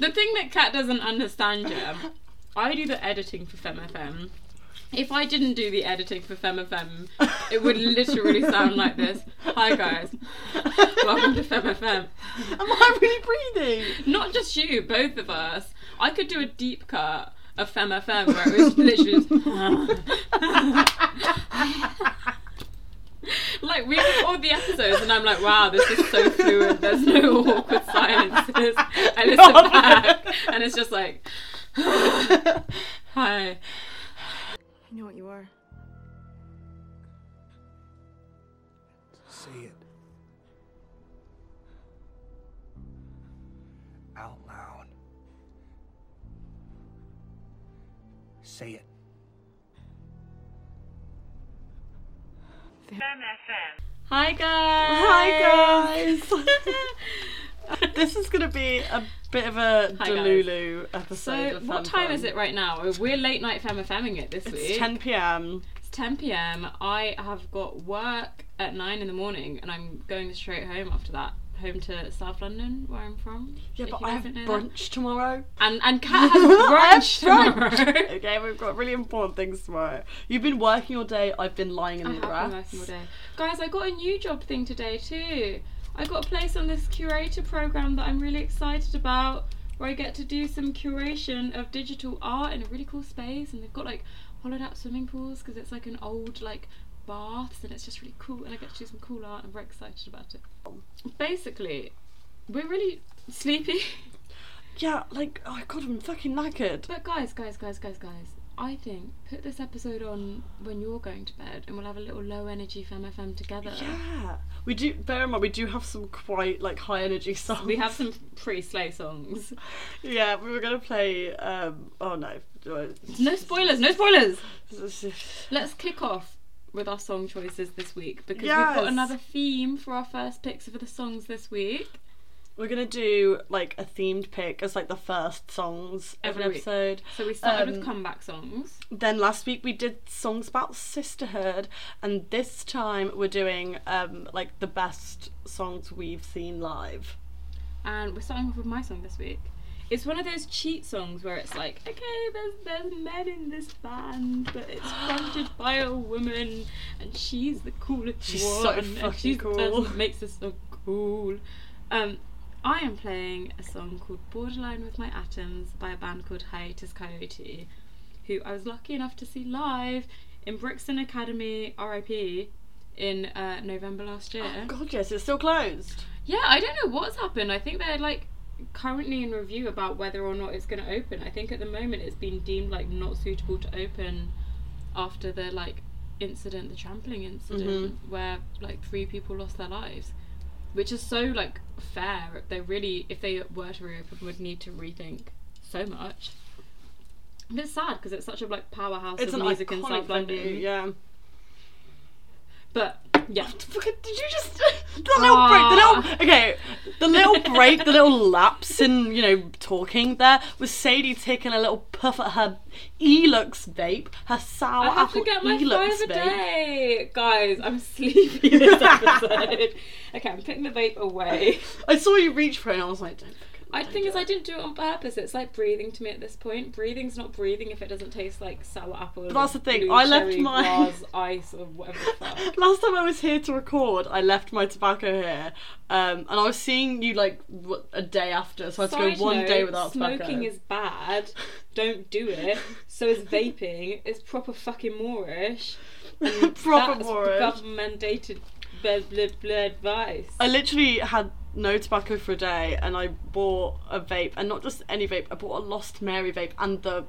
the thing that Kat doesn't understand, yeah, I do the editing for FemFM. If I didn't do the editing for FemFM, it would literally sound like this. Hi guys, welcome to FemFM. Am I really breathing? Not just you, both of us. I could do a deep cut of FemFM where it was literally just like we record the episodes and I'm like, wow, this is so fluid. There's no awkward silences. I listen back and it's just like, hi. I know what you are. Say it. Out loud. Say it. Hi guys. Hi guys. this is gonna be a bit of a Hi. Delulu episode. So what time is it right now? Oh, we're late night FemFMing it this week. It's 10 p.m. It's 10 p.m. I have got work at 9 in the morning and I'm going straight home after that. Home to South London, where I'm from. Yeah, but I have know that. brunch tomorrow. And, and Kat has brunch tomorrow. okay, we've got really important things tomorrow. You've been working all day. I've been lying in I the grass. working all day. Guys, I got a new job thing today too. I got a place on this curator program that I'm really excited about, where I get to do some curation of digital art in a really cool space, and they've got like hollowed out swimming pools because it's like an old like baths, and it's just really cool, and I get to do some cool art. I'm very excited about it. Basically, we're really sleepy. Yeah, like oh god, I'm fucking knackered. But guys, guys, guys, guys, guys, I think put this episode on when you're going to bed, and we'll have a little low energy Femme FM together. Yeah, we do. Bear in mind, we do have some quite like high energy songs. We have some pretty slay songs. Yeah, we were gonna play. um Oh no. No spoilers, no spoilers. Let's kick off with our song choices this week because we've got another theme for our first picks for the songs this week. We're gonna do like a themed pick as like the first songs of Every an week. episode. So we started Um, with comeback songs. Then last week we did songs about sisterhood, and this time we're doing um like the best songs we've seen live. And we're starting off with my song this week. It's one of those cheat songs where it's like, okay, there's there's men in this band, but it's fronted by a woman, and she's the coolest She's one, so and fucking she's the cool. person that makes this so cool. Um, I am playing a song called "Borderline with My Atoms" by a band called Hiatus Kaiyote, who I was lucky enough to see live in Brixton Academy, RIP, in uh, November last year. Oh god, yes, it's still closed. Yeah, I don't know what's happened. I think they're like currently in review about whether or not it's going to open. I think at the moment it's been deemed like not suitable to open after the like incident, the trampling incident, where like three people lost their lives, which is so like fair. They really, if they were to reopen, would need to rethink so much. It's sad because it's such a like powerhouse It's of music in South London. venue. Yeah. But yeah, Did you just the little break? The Ah. little okay, the little break, the little lapse in you know talking there was Sadie taking a little puff at her Elux vape, her sour I have apple to get my Elux five a vape. day, guys. I'm sleepy this episode. okay, I'm putting the vape away. I saw you reach for it, and I was like, don't. I think is I didn't do it on purpose. It's like breathing to me at this point. Breathing's not breathing if it doesn't taste like sour apple. But that's the thing, I left my- ice or whatever. Last time I was here to record, I left my tobacco here, um, and I was seeing you like a day after, so I had to go one note, day without tobacco. smoking is bad. Don't do it. So is vaping. It's proper fucking moreish. Proper that's moreish. Government mandated blah, blah, blah advice. I literally had no tobacco for a day and I bought a vape and not just any vape, I bought a Lost Mary vape and the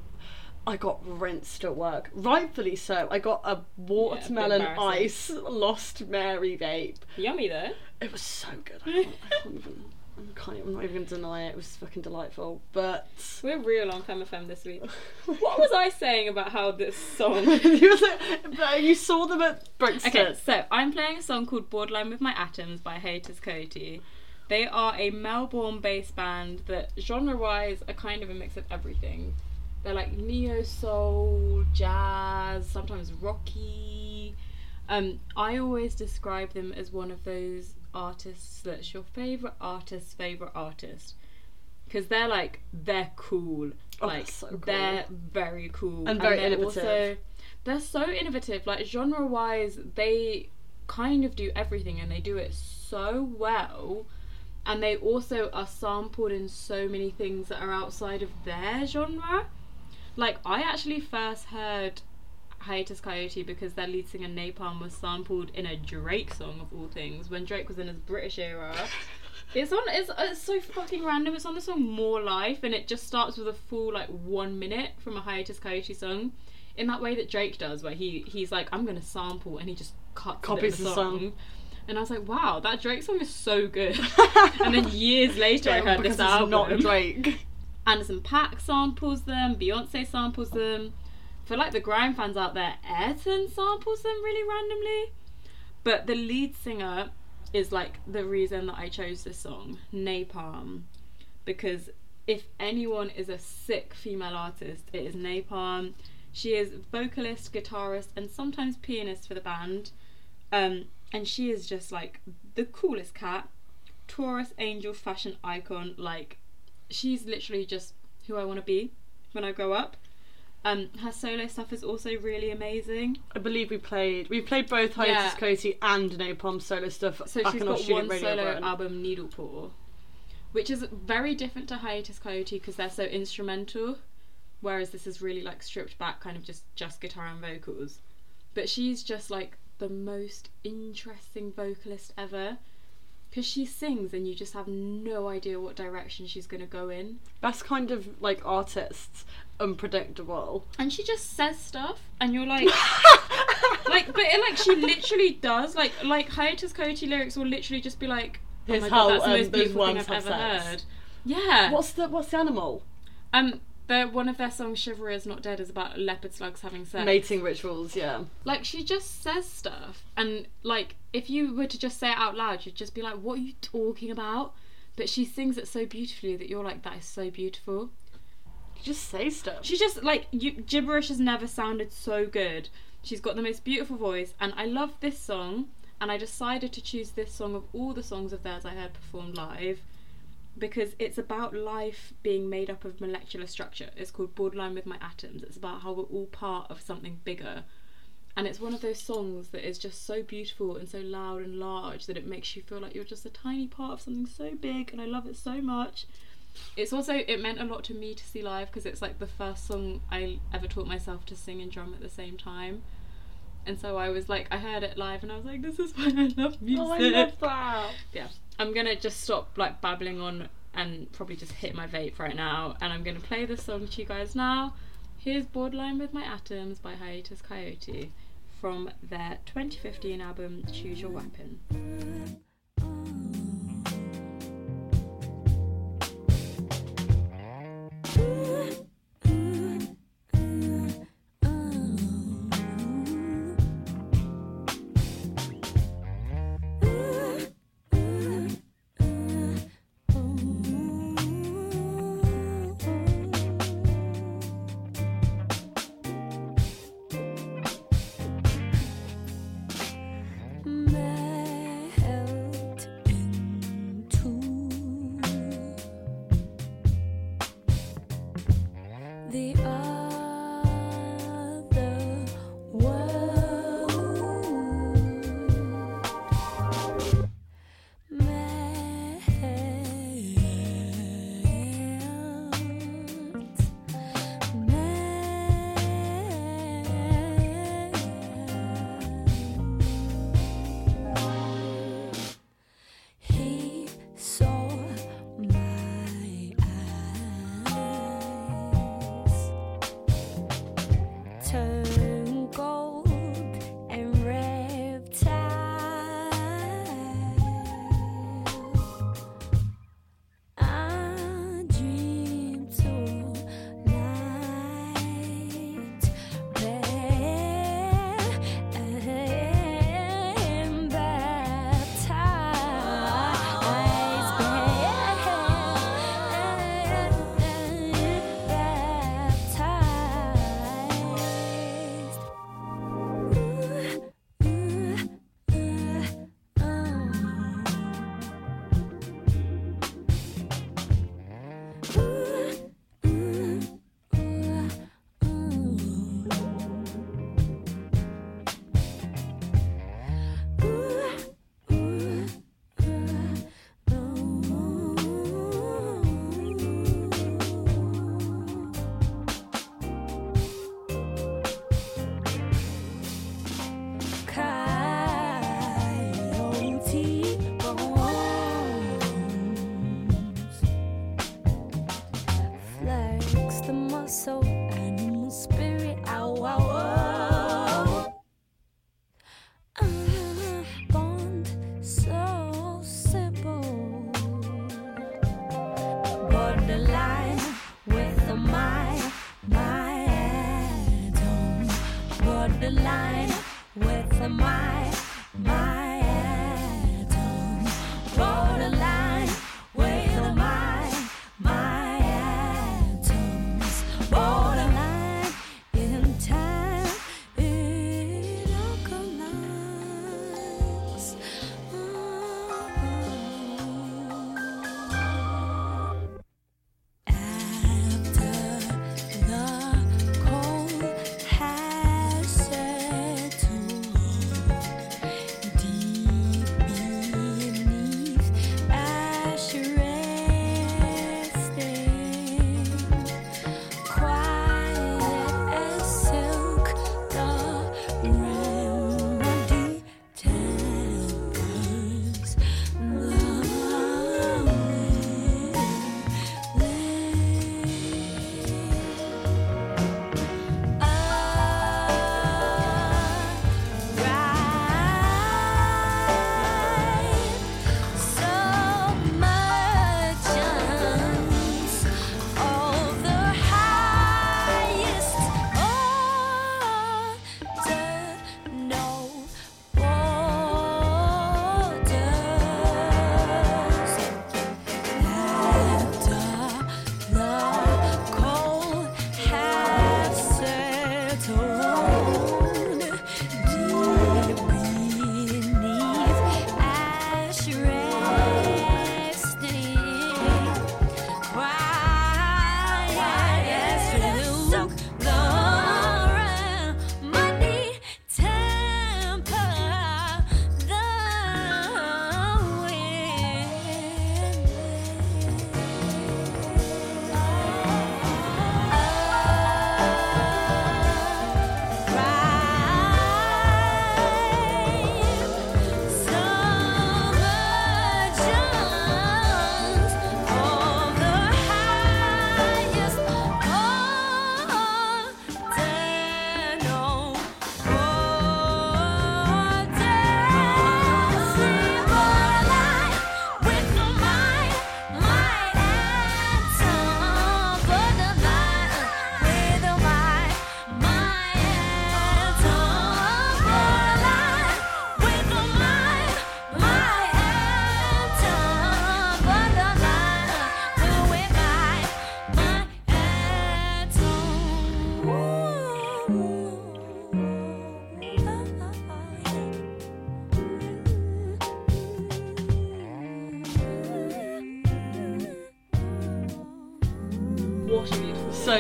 I got rinsed at work. Rightfully so. I got a watermelon embarrassing. ice Lost Mary vape. Yummy though. It was so good. I can't, I can't even I can't, I'm not even gonna deny it. It was fucking delightful. But We're real on FemFM this week. What was I saying about how this song? you, like- you saw them at Brixton. Okay, so I'm playing a song called Borderline with My Atoms by Hiatus Kaiyote. They are a Melbourne based band that genre wise are kind of a mix of everything. They're like neo soul, jazz, sometimes rocky. Um, I always describe them as one of those artists that's your favourite artist's favourite artist. because they're like they're cool. Oh, like so cool. they're very cool And very they're innovative. Also, they're so innovative. Like genre wise, they kind of do everything and they do it so well. And they also are sampled in so many things that are outside of their genre. Like I actually first heard Hiatus Kaiyote because their lead singer Nai Palm was sampled in a Drake song of all things when Drake was in his British era. It's on. It's, uh, it's so fucking random. It's on the song More Life, and it just starts with a full like one minute from a Hiatus Kaiyote song, in that way that Drake does, where he he's like, I'm gonna sample, and he just cuts a bit of Copies the song. song. And I was like, wow, that Drake song is so good. and then years later, I heard this it's album. not Drake. Anderson Paak samples them, Beyonce samples them. For like the grime fans out there, Ayrton samples them really randomly. But the lead singer is like the reason that I chose this song, Nai Palm. Because if anyone is a sick female artist, it is Nai Palm. She is vocalist, guitarist, and sometimes pianist for the band. Um, and she is just like the coolest cat. Taurus angel fashion icon. Like, she's literally just who I want to be when I grow up. Um, her solo stuff is also really amazing. I believe we played. We played both Hiatus Yeah. Coyote and Nai Palm solo stuff So she's got one solo run. album, Needle Paw, which is very different to Hiatus Kaiyote because they're so instrumental, whereas this is really like stripped back, kind of just just guitar and vocals. But she's just like the most interesting vocalist ever. Because she sings and you just have no idea what direction she's going to go in. That's kind of like artists, unpredictable. And she just says stuff and you're like, like, but it, like she literally does. Like, like Hiatus Kaiyote lyrics will literally just be like, "Oh Here's my how, god, that's the um, most those beautiful thing worms I've ever sex." heard." Yeah. What's the what's the animal? Um, their one of their songs, "Chivalry Is Not Dead," is about leopard slugs having sex. Mating rituals, yeah. Like she just says stuff, and like if you were to just say it out loud, you'd just be like, "What are you talking about?" But she sings it so beautifully that you're like, "That is so beautiful." You just say stuff. She just like you, gibberish has never sounded so good. She's got the most beautiful voice, and I love this song. And I decided to choose this song of all the songs of theirs I heard performed live because it's about life being made up of molecular structure. It's called Borderline with My Atoms. It's about how we're all part of something bigger. And it's one of those songs that is just so beautiful and so loud and large that it makes you feel like you're just a tiny part of something so big, and I love it so much. It's also it meant a lot to me to see live because it's like the first song I ever taught myself to sing and drum at the same time. And so I was like, I heard it live and I was like, this is why I love music. Oh, I love that. Yeah, I'm gonna just stop like babbling on and probably just hit my vape right now, and I'm gonna play this song to you guys now. Here's "Borderline with My Atoms" by Hiatus Kaiyote from their 2015 album "Choose Your Weapon." Melt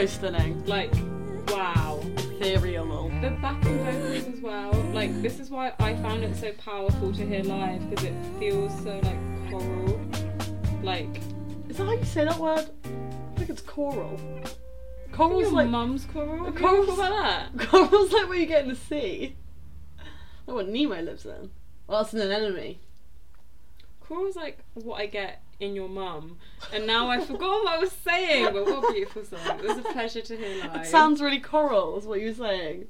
stunning. Like, wow. Ethereal. The backing vocals as well. Like, this is why I found it so powerful to hear live because it feels so like choral. Like, Is that how you say that word? I think it's choral. your like mum's choral. Have you ever thought about that? Coral's like where you get in the sea. Like what Nemo lives in. Well, that's an anemone. Choral's like what I get in your mum, and now I forgot what I was saying. But what a beautiful song! It was a pleasure to hear live. It sounds really choral, is what you were saying.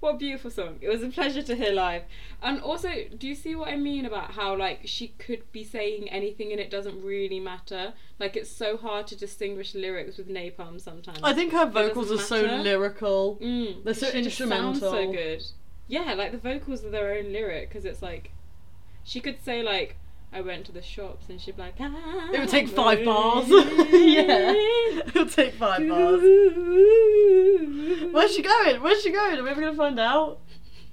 What a beautiful song. It was a pleasure to hear live. And also, do you see what I mean about how like she could be saying anything and it doesn't really matter? Like it's so hard to distinguish lyrics with Nai Palm sometimes. I think her vocals are so lyrical. Mm, They're so sounds so good. Yeah, like the vocals are their own lyric because it's like she could say like I went to the shops and she'd be like It would take five bars. yeah. It would take five bars. Where's she going? Where's she going? Are we ever gonna find out?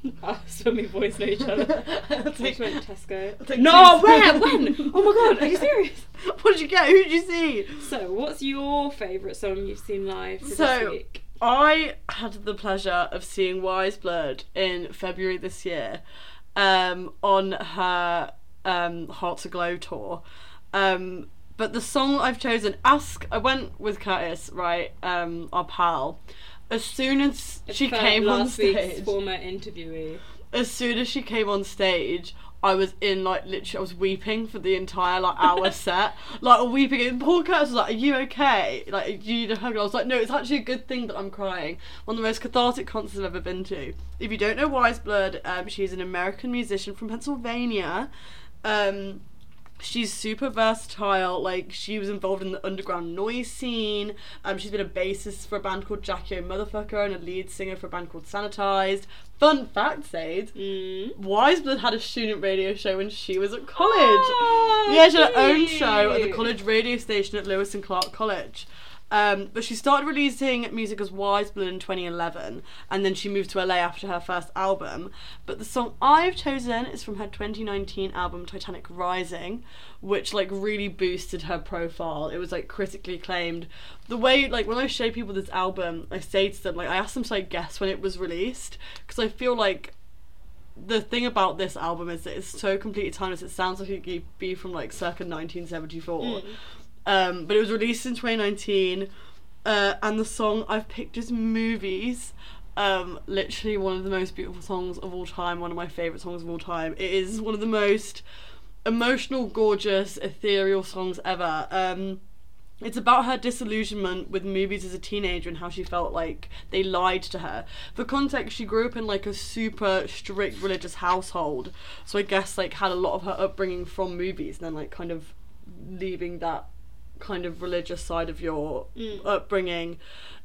Our swimming boys know each other. It'll We take- went to Tesco. it'll take No, two- where? When? Oh my god, are you serious? What did you get? Who did you see? So, what's your favourite song you've seen live for So- this week? I had the pleasure of seeing Weyes Blood in February this year um, on her um, Hearts Aglow tour. Um, but the song I've chosen, Ask, I went with Curtis, right, um, our pal. As soon as she For came on stage, former interviewee. as soon as she came on stage, I was in like literally I was weeping for the entire like hour set. Like weeping and Paul Curtis was like, Are you okay? Like do you need a hug? And I was like, No, it's actually a good thing that I'm crying. One of the most cathartic concerts I've ever been to. If you don't know Weyes Blood, um, she's an American musician from Pennsylvania. Um she's super versatile. Like she was involved in the underground noise scene. Um, she's been a bassist for a band called Jackie Motherfucker and a lead singer for a band called Satanized. Fun fact, Sade. Mm. Weyes Blood had a student radio show when she was at college. Oh, yeah, she had her own show at the college radio station at Lewis and Clark College. Um, but she started releasing music as Wise Weyes Blood in 2011, and then she moved to LA after her first album. But the song I've chosen is from her 2019 album Titanic Rising, which like really boosted her profile. It was like critically acclaimed. The way like when I show people this album, I say to them like I ask them to like guess when it was released because I feel like the thing about this album is that it's so completely timeless. It sounds like it could be from like circa 1974. Um, but it was released in 2019, uh, and the song I've picked is "Movies." Um, literally one of the most beautiful songs of all time. One of my favorite songs of all time. It is one of the most emotional, gorgeous, ethereal songs ever. Um, it's about her disillusionment with movies as a teenager and how she felt like they lied to her. For context, she grew up in like a super strict religious household, so I guess like had a lot of her upbringing from movies, and then like kind of leaving that kind of religious side of your upbringing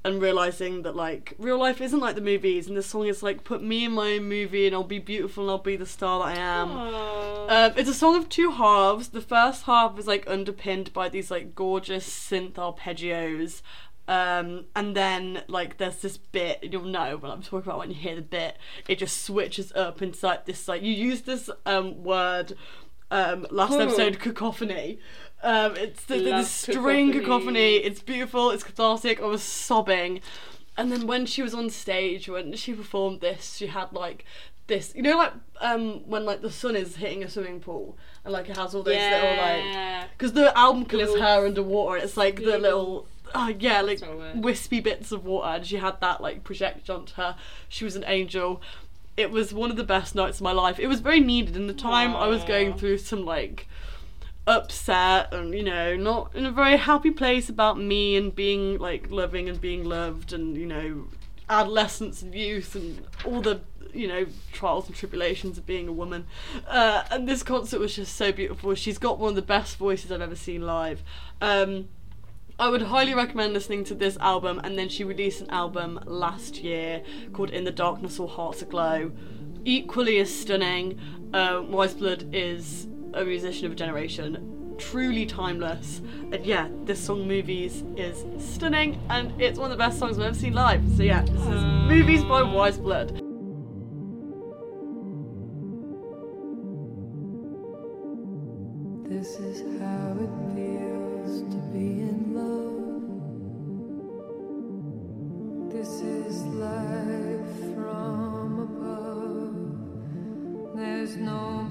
and realizing that like real life isn't like the movies and this song is like put me in my own movie and I'll be beautiful and I'll be the star that I am. Um, it's a song of two halves. The first half is like underpinned by these like gorgeous synth arpeggios. Um, and then like there's this bit you'll know what I'm talking about when you hear the bit. It just switches up into like this like you use this um word um last episode cacophony. Um, it's the, the, the string cacophony. It's beautiful. It's cathartic. I was sobbing. And then when she was on stage, when she performed this, she had like this, you know, like um when like the sun is hitting a swimming pool and like it has all those little like yeah. because the album covers Little- her underwater. and It's like the little-. Oh yeah, like That's not a word. wispy bits of water, and she had that like projected onto her. She was an angel. It was one of the best nights of my life. It was very needed in the time I was going through some like upset and you know not in a very happy place about me and being like loving and being loved and you know adolescence and youth and all the you know trials and tribulations of being a woman. Uh, and this concert was just so beautiful. She's got one of the best voices i've ever seen live. Um, I would highly recommend listening to this album, and then she released an album last year called In the Darkness All Hearts Aglow. Equally as stunning, uh, Weyes Blood is a musician of a generation, truly timeless. And yeah, this song Movies is stunning, and it's one of the best songs I've ever seen live. So yeah, this is uh. Movies by Weyes Blood. This is how it feels to be in love. This is life from above. There's no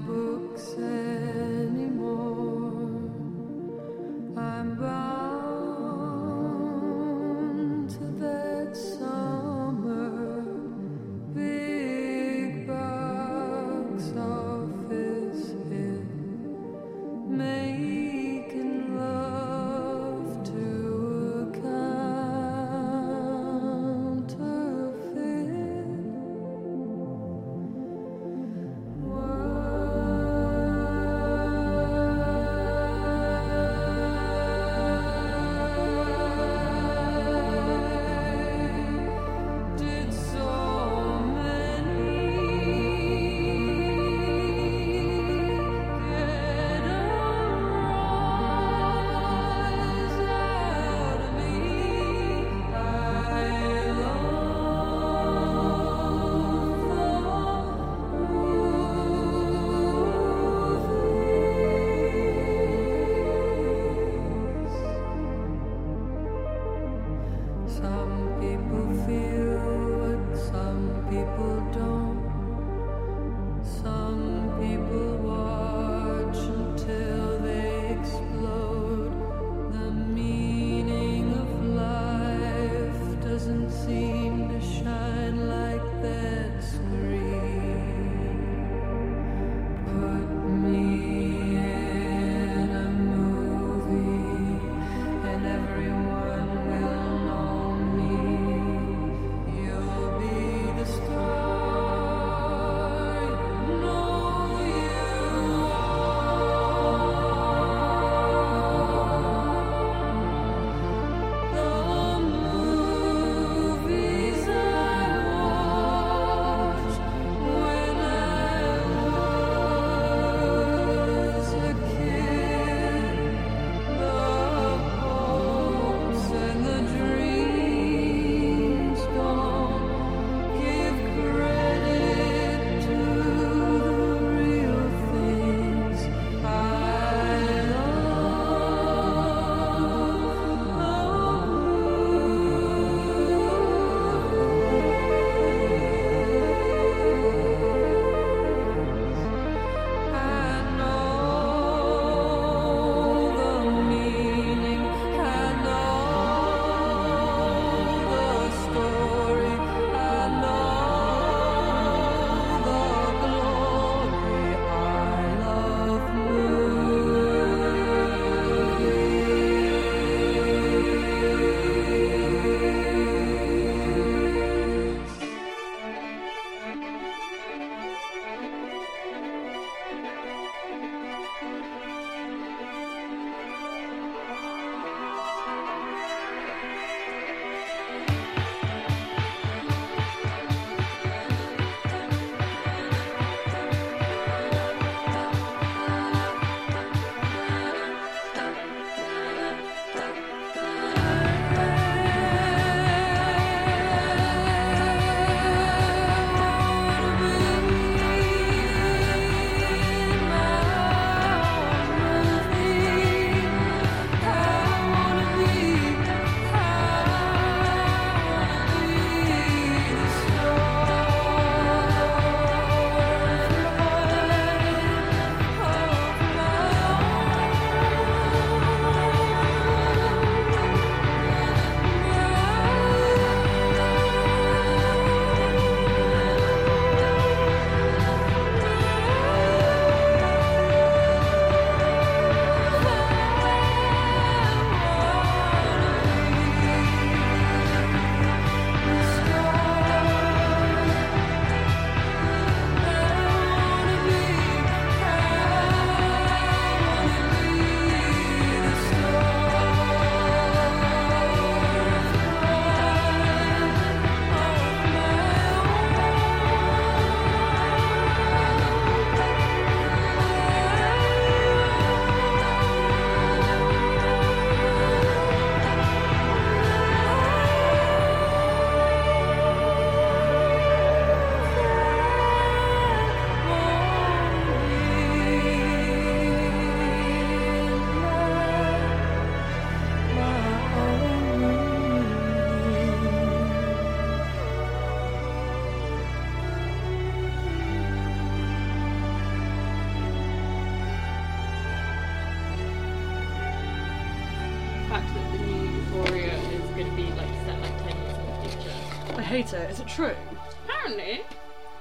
It. Is it true? Apparently,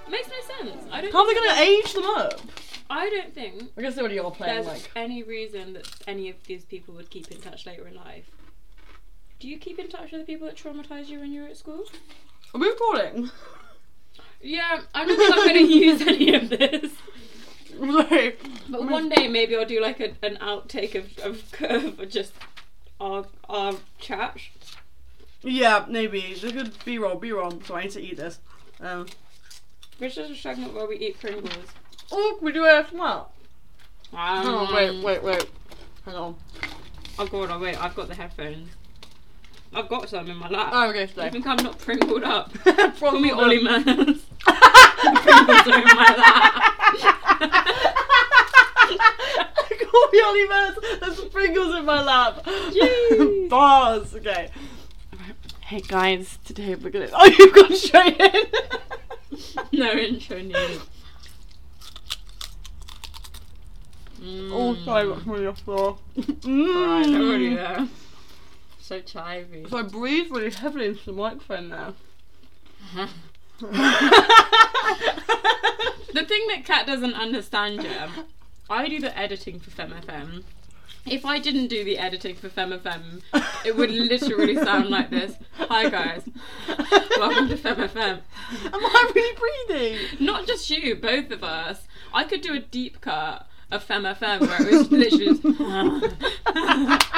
makes no sense. I don't. How are they think to age them up? I don't think I guess they already all playing there's like. any reason that any of these people would keep in touch later in life. Do you keep in touch with the people that traumatized you when you were at school? Are we recording? Yeah, I don't think I'm going to use any of this. Sorry. But one day maybe I'll do like a, an outtake of of, of just our our chat. Yeah, maybe. They could be wrong, be wrong. So I need to eat this. Um, Which is a segment where we eat Pringles. oh, we do it tomorrow? Um, Hang on, wait, wait, wait. Hang on. Oh god, oh wait, I've got the headphones. I've got some in my lap. Oh, okay, I stay. think I'm not pringled up. From Call me the- Ollie Mans. Pringles are in my lap. Call me Ollie Mans. There's Pringles in my lap. Jeez. Bars. Okay. Hey guys, today we're gonna. Oh, you've gone straight in. no intro needed. Mm. Oh, sorry, what's on your floor? Right, already Mm. there. So chivy. So I breathe really heavily into the microphone now. The thing that Kat doesn't understand, yeah, I do the editing for FemFM. If I didn't do the editing for FemFM, it would literally sound like this. Hi guys, welcome to FemFM. Am I really breathing? Not just you, both of us. I could do a deep cut of FemFM where it was literally just.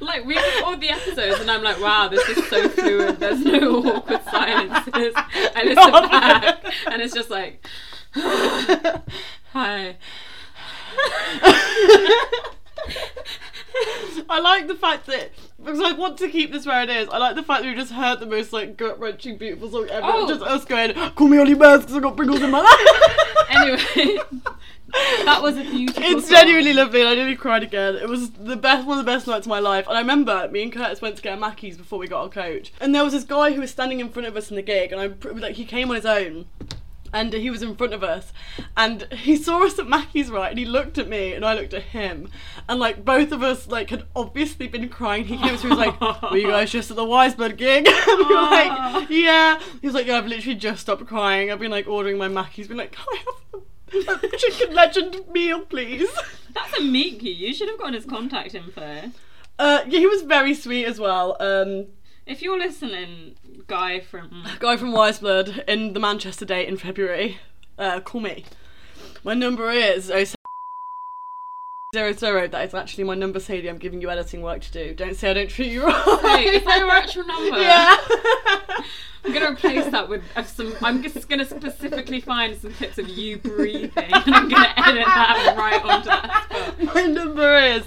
Like we record the episodes and I'm like, wow, this is so fluid. There's no awkward silences. I listen back and it's just like, hi. I like the fact that because I want to keep this where it is. I like the fact that we just heard the most like gut wrenching, beautiful song ever. Oh. Just us going, "Call me Ollie Mans" because I got Pringles in my lap. Anyway, that was a beautiful. It's song. genuinely lovely, and I nearly cried again. It was the best, one of the best nights of my life. And I remember me and Curtis went to get a Mackey's before we got our coach, and there was this guy who was standing in front of us in the gig, and I like he came on his own. And he was in front of us, and he saw us at Mackey's, right? And he looked at me, and I looked at him, and like both of us, like had obviously been crying. He came to me, he was like, "Were you guys just at the Weyes Blood gig?" and we were like, "Yeah." He was like, "Yeah, I've literally just stopped crying. I've been like ordering my Mackey's, been like, can I have a chicken legend meal, please?" That's a meet you. You should have gotten his contact info. Uh, yeah, he was very sweet as well. Um, If you're listening, guy from guy from Weyes Blood in the Manchester date in February. Uh, call me. My number is 070. That is actually my number, Sadie. I'm giving you editing work to do. Don't say I don't treat you right. Wait, is that your actual number? Yeah. I'm gonna replace that with uh, some. I'm just gonna specifically find some clips of you breathing, and I'm gonna edit that right onto that spot. my number is.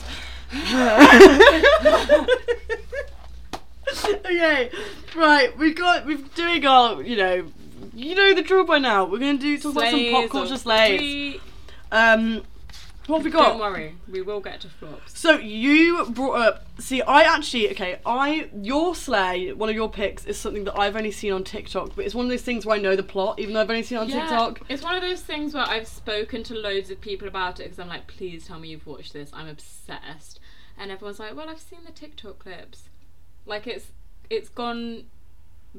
okay, right. We've got. We're doing our. You know. You know the drill by now. We're gonna do talk about some pop culture slays. Um, what have we got? Don't worry, we will get to flops. So you brought up. See, I actually okay. I your sleigh, one of your picks, is something that I've only seen on TikTok, but it's one of those things where I know the plot, even though I've only seen it on TikTok. It's one of those things where I've spoken to loads of people about it because I'm like, please tell me you've watched this. I'm obsessed, and everyone's like, well, I've seen the TikTok clips. Like it's it's gone.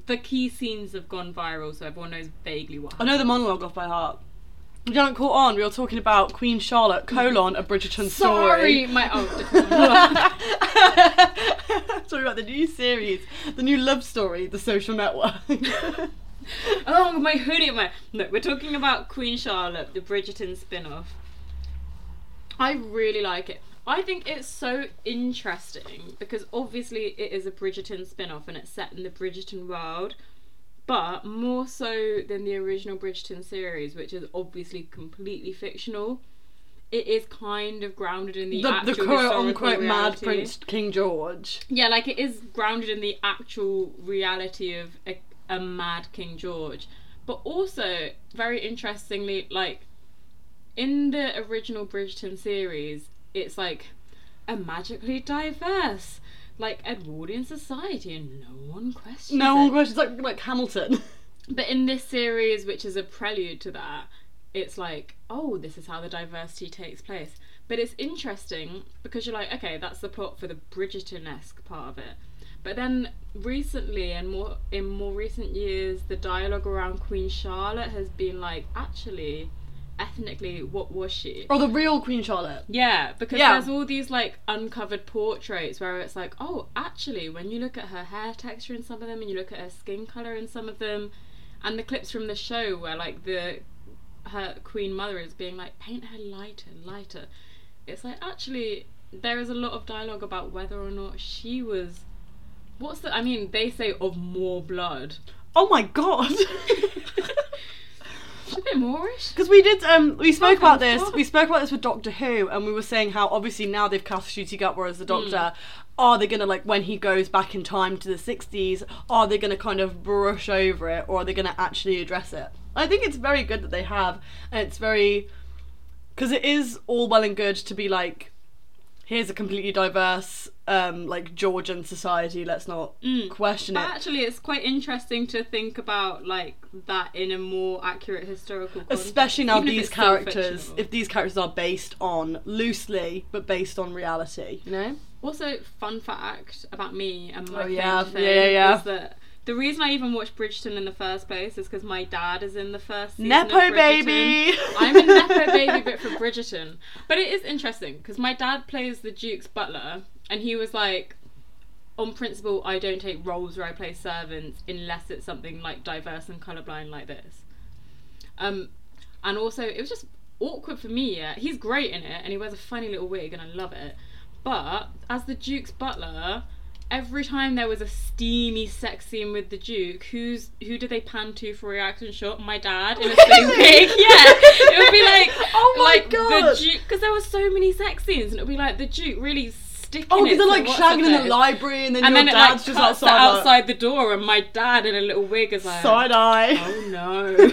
The key scenes have gone viral, so everyone knows vaguely what. I know the monologue off by heart. We haven't caught on. We were talking about Queen Charlotte colon a Bridgerton story. Sorry, story. my oh. talking about the new series, the new love story, The Social Network. oh, my hoodie, my no. We're talking about Queen Charlotte, the Bridgerton spin-off. I really like it. I think it's so interesting because obviously it is a Bridgerton spin-off and it's set in the Bridgerton world, but more so than the original Bridgerton series, which is obviously completely fictional. It is kind of grounded in the, the actual the quote unquote mad. Prince King George. Yeah, like it is grounded in the actual reality of a, a mad King George. But also, very interestingly, like in the original Bridgerton series, it's like a magically diverse, like Edwardian society, and no one questions. No one it. questions like like Hamilton. But in this series, which is a prelude to that, it's like, oh, this is how the diversity takes place. But it's interesting because you're like, okay, that's the plot for the Bridgerton esque part of it. But then recently and more in more recent years, the dialogue around Queen Charlotte has been like, actually, ethnically, what was she? Oh, the real Queen Charlotte. Yeah, because Yeah. there's all these like uncovered portraits where it's like, oh, actually, when you look at her hair texture in some of them and you look at her skin color in some of them, and the clips from the show where like the her queen mother is being like, paint her lighter, lighter. It's like actually there is a lot of dialogue about whether or not she was. What's the? I mean, they say of more blood. Oh my god. She's a bit Moorish. Because we did, um, we spoke about this. We spoke about this with Doctor Who, and we were saying how obviously now they've cast Ncuti Gatwa as the. Doctor. Are they gonna like when he goes back in time to the sixties? Are they gonna kind of brush over it, or are they gonna actually address it? I think it's very good that they have, and it's very because it is all well and good to be like, here's a completely diverse, um, like Georgian society. Let's not question But it. actually, it's quite interesting to think about like that in a more accurate historical context. especially now these characters if these characters are based on loosely but based on reality you know Also, fun fact about me and my Oh, yeah. fame Yeah, yeah, yeah. is that the reason I even watched Bridgerton in the first place is because my dad is in the first season nepo baby I'm a nepo baby bit for Bridgerton, but it is interesting because my dad plays the Duke's butler, and he was like, on principle, I don't take roles where I play servants unless it's something like diverse and colourblind like this. Um, and also it was just awkward for me. Yeah, he's great in it, and he wears a funny little wig, and I love it. But as the Duke's butler, every time there was a steamy sex scene with the Duke, who's who did they pan to for a reaction shot? My dad in a sling wig. Yeah, it would be like, Oh my like God. the Duke, because there were so many sex scenes, and it would be like the Duke really sticking. oh because they're like shagging in the library and then And your then it dad's like just outside like, outside the door, and my dad in a little wig is like, side eye oh no. so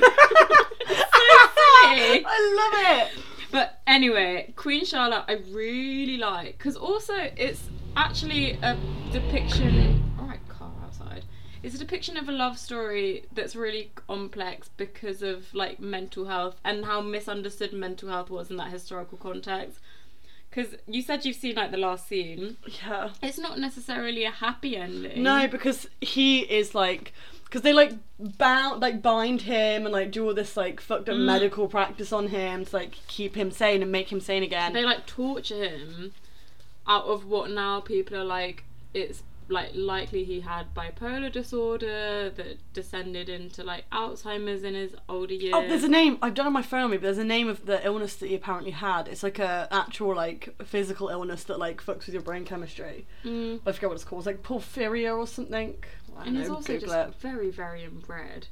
silly. i love it But anyway, Queen Charlotte, I really like because also it's actually a depiction. All right, car outside. It's a depiction of a love story that's really complex because of like mental health and how misunderstood mental health was in that historical context. Because you said you've seen like the last scene. yeah It's not necessarily a happy ending. no because he is like because they like bound like bind him and like do all this like fucked up Mm. medical practice on him to like keep him sane and make him sane again they like torture him out of what now people are like it's like likely he had bipolar disorder that descended into like alzheimer's in his older years Oh, there's a name. I've done on my phone, but there's a name of the illness that he apparently had. It's like a actual like physical illness that like fucks with your brain chemistry. Mm. I forget what it's called. It's like porphyria or something. I don't and he's know, also Google just it. very very inbred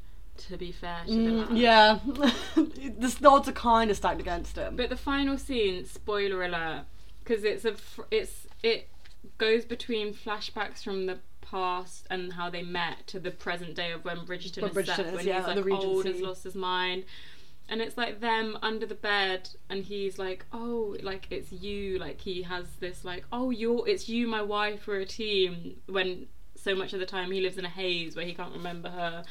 to be fair to Mm, yeah, the odds are kind of stacked against him. but the final scene spoiler alert because it's a fr- it's it goes between flashbacks from the past and how they met to the present day of when Bridgerton When is Bridgerton set is, when yeah, he's like like the old has lost his mind and it's like them under the bed and he's like oh like it's you like he has this like oh you're it's you my wife we're a team when so much of the time he lives in a haze where he can't remember her.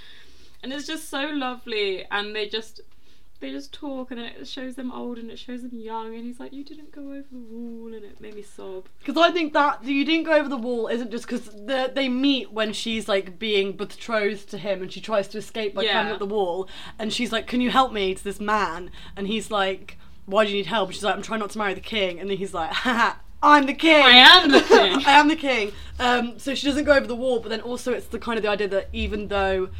And it's just so lovely and they just they just talk and then it shows them old and it shows them young and he's like you didn't go over the wall and it made me sob Because I think that you didn't go over the wall isn't just because the, they meet when she's like being betrothed to him and she tries to escape by climbing Yeah. up the wall and she's like, "Can you help me?" to this man and he's like, "Why do you need help?" She's like, "I'm trying not to marry the king," and then he's like, "Haha." I'm the king. I am the king. I am the king. Um, so she doesn't go over the wall, but then also it's the kind of the idea that even though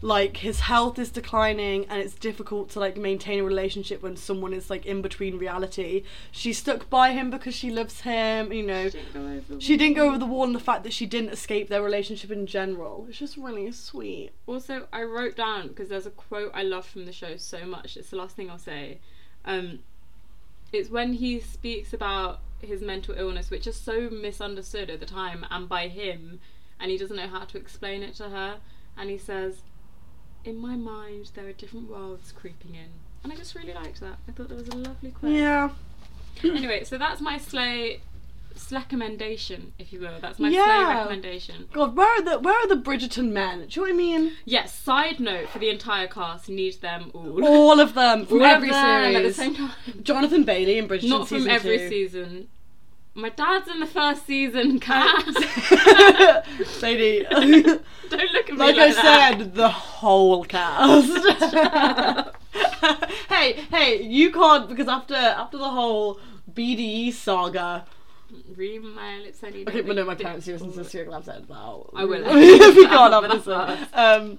like his health is declining and it's difficult to like maintain a relationship when someone is like in between reality she stuck by him because she loves him you know didn't go over the she didn't go over the wall and the fact that she didn't escape their relationship in general it's just really sweet Also, I wrote down because there's a quote I love from the show so much. It's the last thing I'll say. Um, it's when he speaks about his mental illness, which is so misunderstood at the time and by him, and he doesn't know how to explain it to her. And he says, "In my mind, there are different worlds creeping in," and I just really liked that. I thought that was a lovely quote. yeah Anyway, so that's my slay. recommendation, if you will. That's my slay Yeah. recommendation. god where are the where are the bridgerton men do you know what i mean Yes, side note for the entire cast, need them all. all of them from All every series at the same time. jonathan bailey in bridgerton Not from every two. season. My dad's in the first season, Cass. Lady, Don't look at me like like, I that. said, the whole cast. hey, hey, you can't because after after the whole BDE saga. Read my lips. I need. Okay, but no, my parents who listen to this, you're gonna have to edit that out. I will. we can't have this. Um,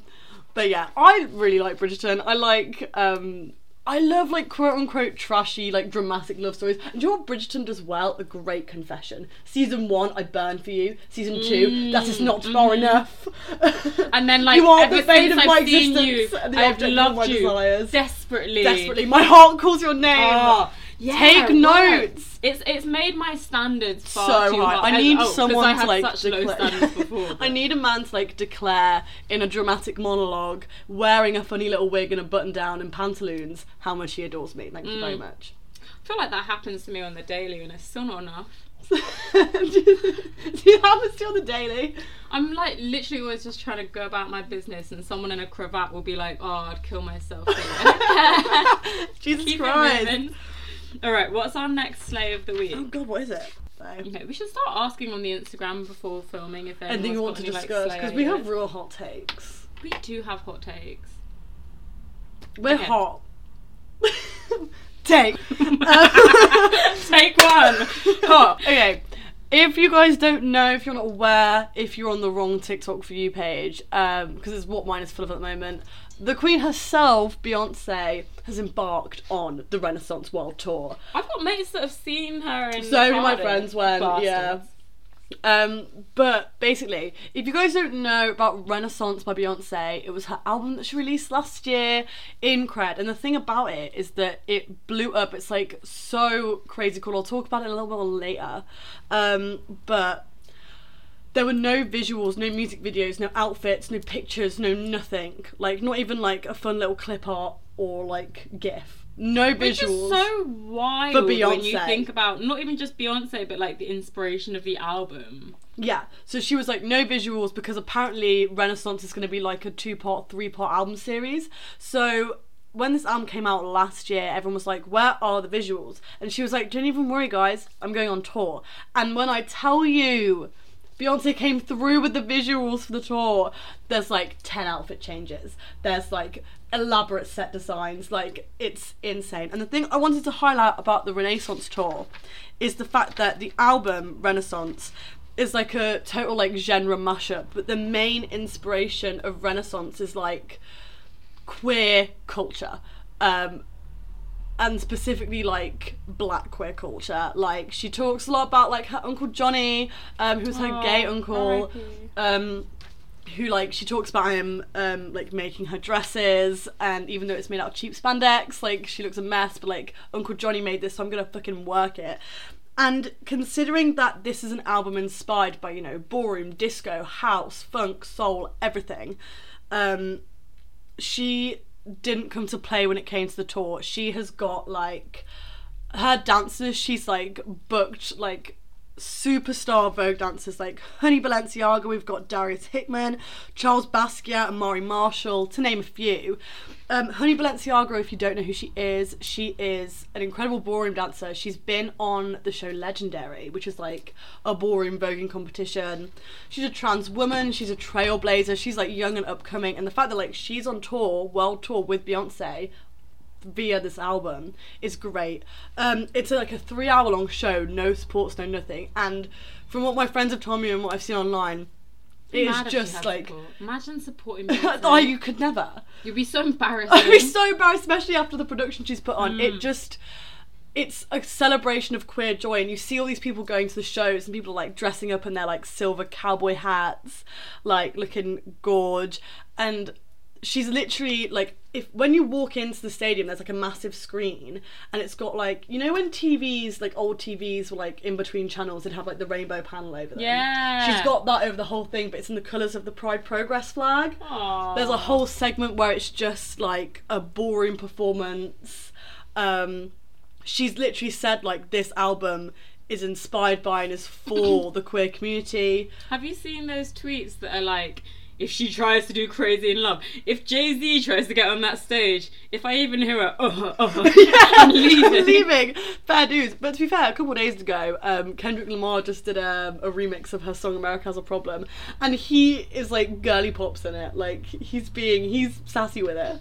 but yeah, I really like Bridgerton. I like. um I love like quote unquote trashy like dramatic love stories. And you know what Bridgerton does well? A great confession. Season one, I burn for you. Season two, that is not far enough. Mm, And then, like, you are the bane since of my I've seen existence you, I've loved my you desires. desperately. Desperately, my heart calls your name. Oh, yeah, Take right. notes. It's it's made my standards far so too high. high. I need oh, 'cause someone I had to like such low standards before. I need a man to like declare in a dramatic monologue, wearing a funny little wig and a button down and pantaloons, how much he adores me. Thank you very Mm. much. I feel like that happens to me on the daily, and it's still not enough. Do you have this on the daily? I'm like literally always just trying to go about my business, and someone in a cravat will be like, "Oh, I'd kill myself." for you." Jesus Keep Christ. All right, what's our next slay of the week? Oh god, what is it? So, Okay, we should start asking on the Instagram before filming if anything you want to any, like, discuss? Because we have real hot takes. we do have hot takes. We're Okay. hot. Take. Take one. Hot. okay. If you guys don't know, if you're not aware, if you're on the wrong TikTok for you page, um, because it's what mine is full of at the moment, the Queen herself, Beyonce, has embarked on the Renaissance World Tour. I've got mates that have seen her in. So many of my friends went, yeah. Um, but basically, if you guys don't know about Renaissance by Beyonce, it was her album that she released last year in Cred. And the thing about it is that it blew up. It's like so crazy cool. I'll talk about it a little bit later. Um, but there were no visuals, no music videos, no outfits, no pictures, no nothing. Like not even like a fun little clip art or like GIF. No visuals. Which is so wild For Beyonce. when you think about not even just Beyonce, but like the inspiration of the album. Yeah, so she was like, no visuals because apparently Renaissance is going to be like a two part, three part album series. So when this album came out last year, everyone was like, where are the visuals? And she was like, don't even worry, guys, I'm going on tour. And when I tell you, Beyonce came through with the visuals for the tour, there's like 10 outfit changes, there's like elaborate set designs, like it's insane. And the thing I wanted to highlight about the Renaissance tour is the fact that the album Renaissance is like a total like genre mashup, but the main inspiration of Renaissance is like queer culture. Um, and specifically like black queer culture. Like she talks a lot about like her uncle Johnny, um, who's her Aw, gay uncle, um, who like she talks about him um like making her dresses, and even though it's made out of cheap spandex, like she looks a mess, but like Uncle Johnny made this, so I'm gonna fucking work it. And considering that this is an album inspired by, you know, ballroom, disco, house, funk, soul, everything, um, she didn't come to play when it came to the tour. She has got like her dancers, she's like booked like superstar Vogue dancers like Honey Balenciaga, we've got Darius Hickman, Charles Basquiat, and Mari Marshall, to name a few. Um, Honey Balenciaga, if you don't know who she is, she is an incredible ballroom dancer. She's been on the show Legendary, which is like a ballroom voguing competition. She's a trans woman, she's a trailblazer, she's like young and upcoming, and the fact that like she's on tour, world tour with Beyonce, via this album is great. Um, it's like a three hour long show, no sports, no nothing. And from what my friends have told me and what I've seen online, it Mad is just like support. imagine supporting. oh, you could never. You'd be so embarrassed. I'd be so embarrassed, especially after the production she's put on. Mm. It just. It's a celebration of queer joy, and you see all these people going to the shows, and people are, like dressing up in their like silver cowboy hats, like looking gorge, and she's literally like if when you walk into the stadium there's like a massive screen and it's got like you know when TVs like old TVs were like in between channels they'd have like the rainbow panel over them Yeah. she's got that over the whole thing but it's in the colours of the Pride Progress flag Aw. there's a whole segment where it's just like a boring performance um she's literally said like this album is inspired by and is for the queer community Have you seen those tweets that are like, if she tries to do Crazy in Love, if Jay Z tries to get on that stage, if I even hear her, oh, oh, I'm leaving. leaving. Fair dues. But to be fair, a couple days ago, um, Kendrick Lamar just did a, a remix of her song "America Has a Problem," and he is like girly pops in it. Like he's being, he's sassy with it,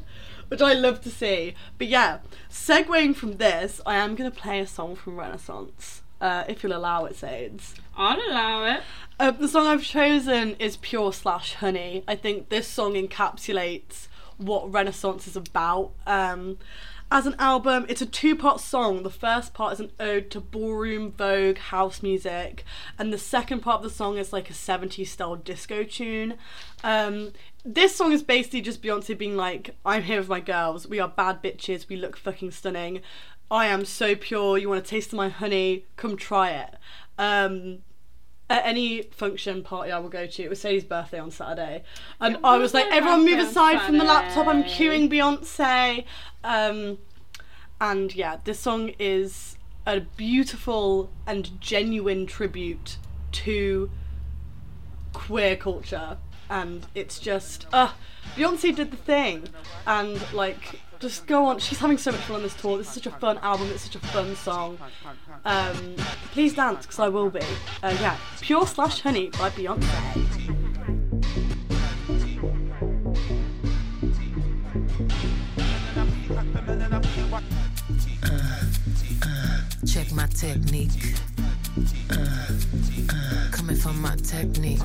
which I love to see. But yeah, segueing from this, I am gonna play a song from Renaissance, uh, if you'll allow it, Sades. I'll allow it. Uh, the song I've chosen is Pure slash Honey. I think this song encapsulates what Renaissance is about. Um, as an album, it's a two part song. The first part is an ode to ballroom, vogue, house music, and the second part of the song is like a 70s style disco tune. Um, this song is basically just Beyonce being like, I'm here with my girls, we are bad bitches, we look fucking stunning. I am so pure, you want to taste my honey, come try it. Um, at any function party I will go to. It was Sadie's birthday on Saturday, and It I was was like, "Everyone, move aside from the laptop. I'm queuing Beyonce." Um, and yeah, this song is a beautiful and genuine tribute to queer culture, and it's just, uh, Beyonce did the thing, and like. Just go on. She's having so much fun on this tour. This is such a fun album. It's such a fun song. Um, please dance, because I will be. Uh, yeah, Pure Slash Honey by Beyonce. Check my technique. Uh, coming from my technique.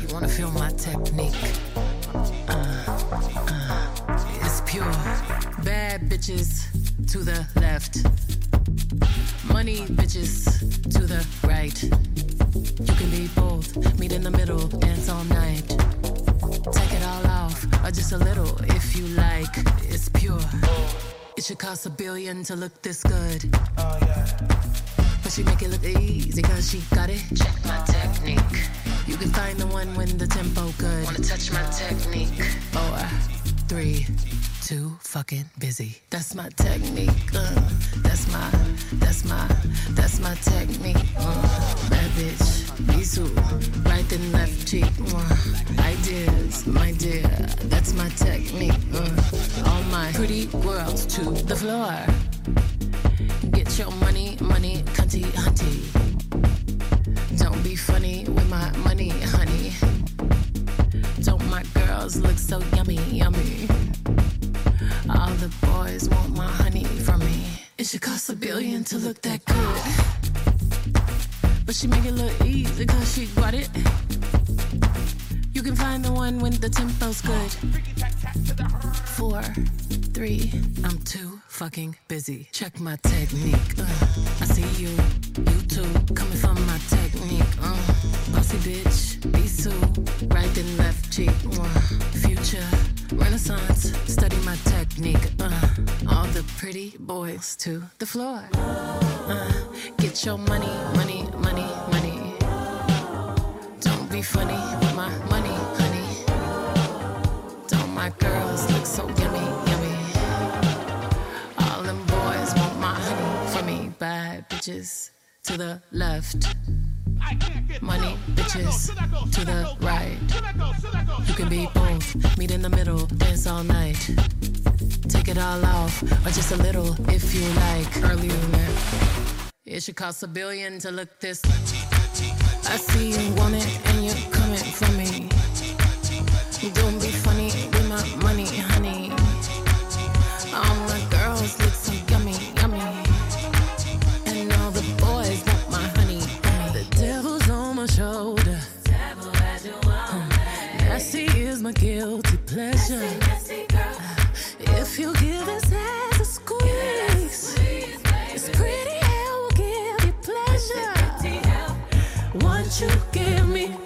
You wanna feel my technique? Pure. Bad bitches to the left. Money bitches to the right. You can be both. Meet in the middle. Dance all night. Take it all off, or just a little if you like. It's pure. It should cost a billion to look this good. Oh, yeah. But she make it look easy cause she got it. Check my technique. You can find the one when the tempo good. Wanna touch my technique? Four, three, too fucking busy. That's my technique. Uh, that's my, that's my, that's my technique. Uh, bad bitch. Bisou, right and left cheek. Uh, ideas, my dear. That's my technique. Uh, all my pretty girls to the floor. Get your money, money, cunty, hunty. Don't be funny with my money, honey. Don't my girls look so yummy, yummy? All the boys want my honey from me. It should cost a billion to look that good. But she make it look easy cause she got it. You can find the one when the tempo's good. Four, three, I'm too fucking busy. Check my technique. Uh, I see you, you too, coming from my technique. Uh, bossy bitch, be so right and left cheek. Uh, future, renaissance, study my technique. Uh, all the pretty boys to the floor. Uh, get your money, money, money, money. Don't be funny with my money, honey. Don't my girls look so yummy, yummy? All them boys want my honey from me. Bad bitches to the left. Money bitches to the right. You can be both. Meet in the middle, dance all night. Take it all off, or just a little if you like. Earlier, it should cost a billion to look this. I see you want it and you're coming for me. Don't be guilty pleasure. If you give his ass a squeeze, it's pretty hell will give you pleasure. Once you get me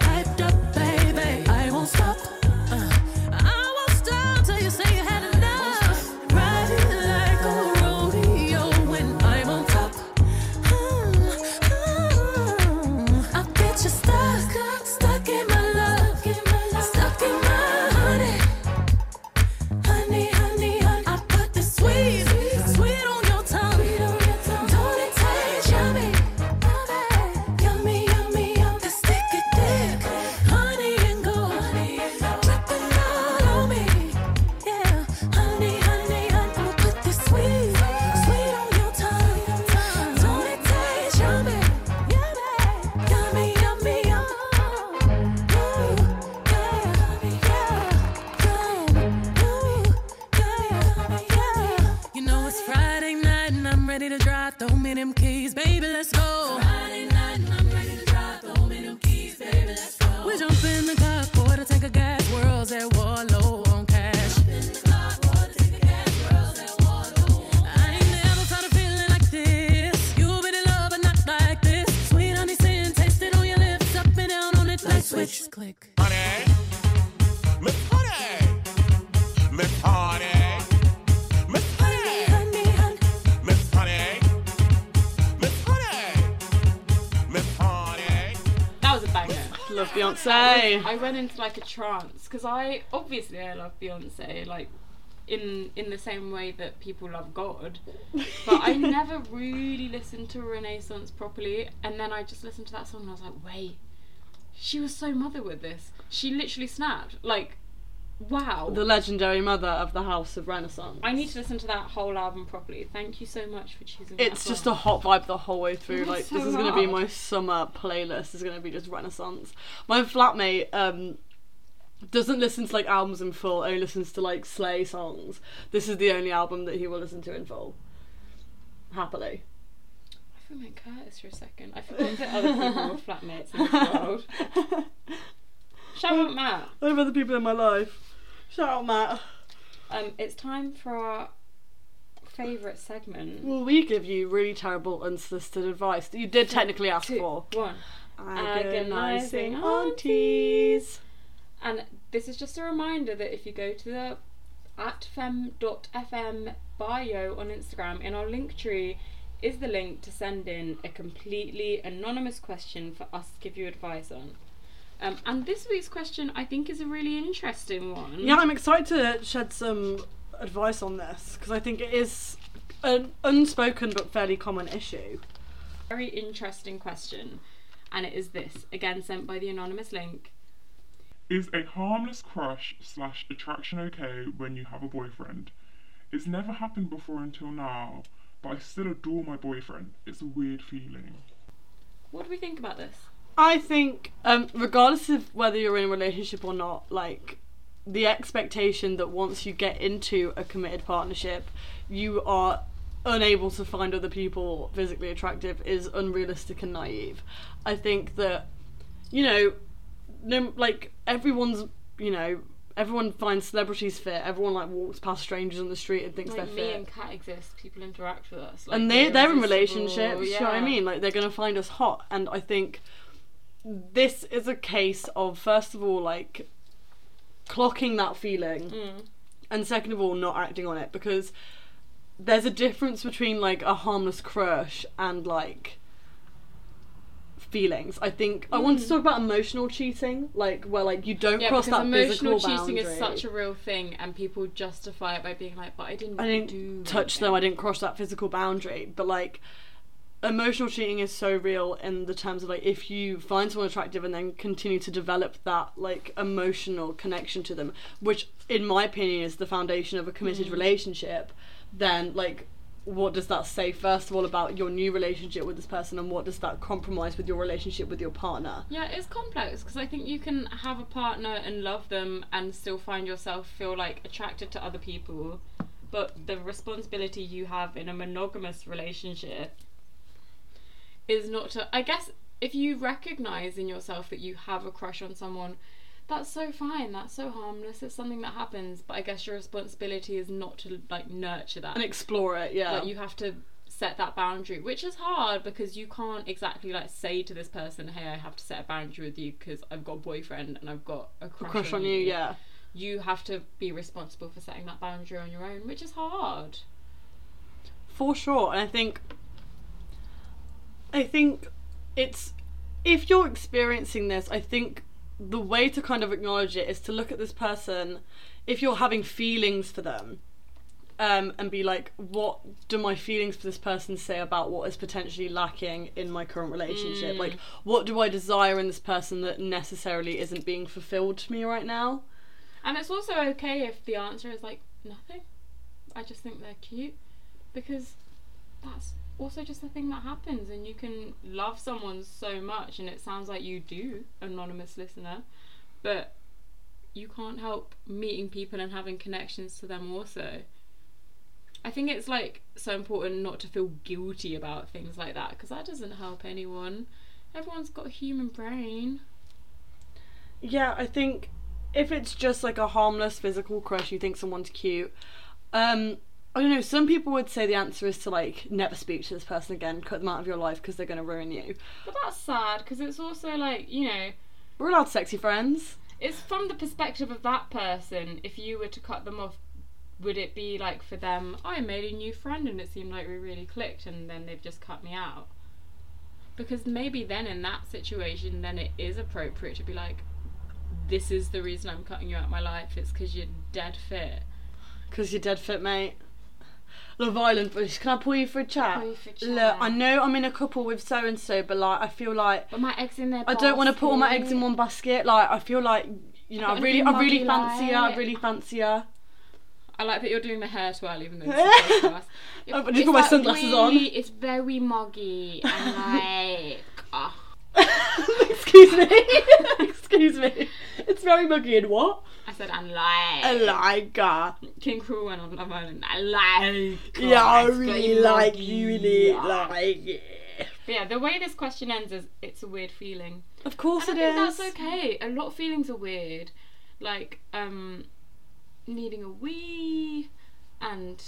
I went into like a trance because I obviously I love Beyonce like in in the same way that people love God, but I never really listened to Renaissance properly. And then I just listened to that song and I was like, wait, she was so mother with this. She literally snapped. Like, wow. the legendary mother of the House of Renaissance. I need to listen to that whole album properly. Thank you so much for choosing. that It's just a hot vibe the whole way through. It Like this is gonna be my summer playlist. Is gonna be just Renaissance. My flatmate um doesn't listen to like albums in full. Only listens to like Slay songs. This is the only album that he will listen to in full. Happily. I feel like Curtis for a second. I forgot that other people were flatmates in this world. Shout out Matt. I have other people in my life. Shout out Matt. Um, it's time for our favourite segment. Will we give you really terrible unsolicited advice that you did technically ask Two, for? one. Agonising aunties. And this is just a reminder that if you go to the at femme.fm bio on Instagram, in our link tree is the link to send in a completely anonymous question for us to give you advice on. Um, and this week's question, I think, is a really interesting one. Yeah, I'm excited to shed some advice on this because I think it is an unspoken but fairly common issue. Very interesting question. And it is this, again sent by the anonymous link. Is a harmless crush slash attraction okay when you have a boyfriend? It's never happened before until now, but I still adore my boyfriend. It's a weird feeling. What do we think about this? I think, um, regardless of whether you're in a relationship or not, like the expectation that once you get into a committed partnership, you are unable to find other people physically attractive is unrealistic and naive. I think that, you know, no, like everyone's, you know, everyone finds celebrities fit. Everyone like walks past strangers on the street and thinks Like they're me fit. Me and Kat exist, people interact with us. Like, and they we're they're in relationships. You know what I mean? Like they're gonna find us hot, and I think this is a case of first of all like clocking that feeling, Mm. and second of all not acting on it because there's a difference between like a harmless crush and like feelings. I think I want to talk about emotional cheating, like where like you don't Mm. Yeah, cross that emotional physical cheating boundary. is such a real thing, and people justify it by being like, "But I didn't, I didn't do touch them. I didn't cross that physical boundary. But like, emotional cheating is so real in the terms of like if you find someone attractive and then continue to develop that like emotional connection to them, which in my opinion is the foundation of a committed mm. relationship. Then like. What does that say, first of all, about your new relationship with this person, and what does that compromise with your relationship with your partner? Yeah, it's complex because I think you can have a partner and love them and still find yourself feel like attracted to other people, but the responsibility you have in a monogamous relationship is not to. I guess if you recognize in yourself that you have a crush on someone, that's so fine. That's so harmless. It's something that happens, but I guess your responsibility is not to like nurture that And explore it, yeah. like you have to set that boundary which is hard because you can't exactly like say to this person hey i have to set a boundary with you because i've got a boyfriend and i've got a crush, crush on you, yeah. you have to be responsible for setting that boundary on your own which is hard for sure and i think i think it's if you're experiencing this i think the way to kind of acknowledge it is to look at this person if you're having feelings for them um, and be like what do my feelings for this person say about what is potentially lacking in my current relationship? Like what do i desire in this person that necessarily isn't being fulfilled to me right now? And it's also okay if the answer is like nothing. I just think they're cute. Because that's also just a thing that happens and you can love someone so much and it sounds like you do anonymous listener but you can't help meeting people and having connections to them also I think it's like so important not to feel guilty about things like that because that doesn't help anyone. Everyone's got a human brain. Yeah, I think if it's just like a harmless physical crush, you think someone's cute. Um, I don't know. Some people would say the answer is to like never speak to this person again, cut them out of your life because they're gonna ruin you. But that's sad because it's also like, you know, We're allowed sexy friends. it's from the perspective of that person. If you were to cut them off, would it be like for them, oh, I made a new friend and it seemed like we really clicked and then they've just cut me out? Because maybe then in that situation, then it is appropriate to be like, this is the reason I'm cutting you out of my life. It's because you're dead fit. Because you're dead fit, mate. Love Island, but can I pull you for a chat? Pull you for a Look. I know I'm in a couple with so and so, but like I feel like But my egg's in there. I don't want to put all my eggs in one basket. Like I feel like you know, I Got really, I really muggy fancy her. I like? really fancy her. I like that you're doing the hair well, even though it's a podcast. Oh, but It's you've got my like sunglasses on. It's very muggy and like. ah. Excuse me. Excuse me. It's very muggy and what? Said I I like. like her. King Cruel went on Love Island. I like. Yeah, I really like you. Really like it. But yeah, the way this question ends is it's a weird feeling. Of course And it I think is. that's okay. A lot of feelings are weird. Like, um, needing a wee and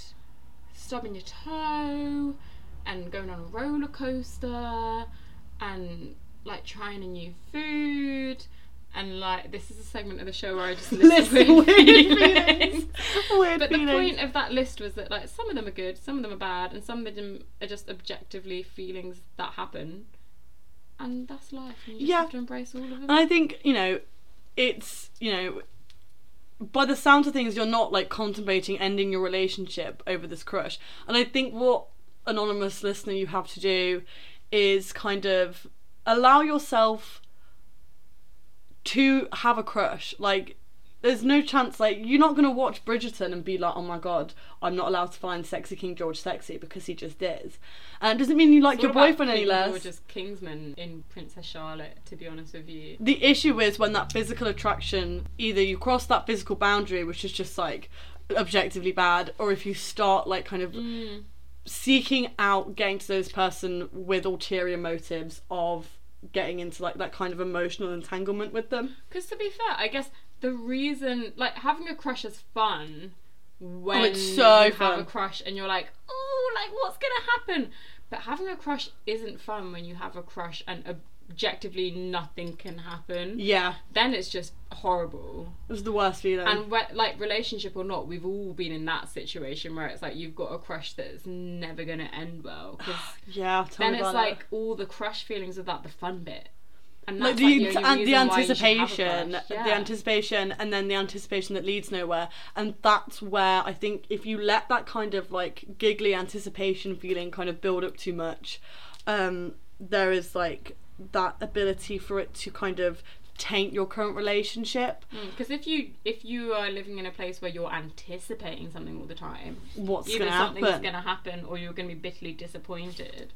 stubbing your toe and going on a roller coaster and like trying a new food and like this is a segment of the show where I just list List weird, weird feelings. feelings. Weird But the point of that list was that like some of them are good, some of them are bad, and some of them are just objectively feelings that happen. And that's life. And you just Yeah. have to embrace all of them. And I think, you know, it's, you know, by the sound of things, you're not like contemplating ending your relationship over this crush. And I think what anonymous listener you have to do is kind of allow yourself to have a crush. Like, there's no chance, like, you're not going to watch Bridgerton and be like, oh my god, I'm not allowed to find sexy King George sexy because he just is. And it doesn't mean you like It's your boyfriend any less. George's Kingsman in Princess Charlotte, to be honest with you. the issue is when that physical attraction either you cross that physical boundary which is just like objectively bad or if you start like kind of Mm. seeking out getting to this person with ulterior motives of getting into like that kind of emotional entanglement with them Because to be fair, I guess the reason, like, having a crush is fun oh, when Oh, it's so you fun. have a crush and you're like, oh, like, what's gonna happen? But having a crush isn't fun when you have a crush and objectively nothing can happen. yeah Then it's just horrible. it was the worst feeling And like relationship or not, we've all been in that situation where it's like you've got a crush that's never gonna end well. Yeah then it's like it. all the crush feelings of that, the fun bit. And like the, like, the, an- the reason why you should have a anticipation crush. the anticipation and then the anticipation that leads nowhere and that's where i think if you let that kind of like giggly anticipation feeling kind of build up too much um there is like that ability for it to kind of taint your current relationship mm, Because if you if you are living in a place where you're anticipating something all the time, what's either going to something's happen to happen or you're going to be bitterly disappointed.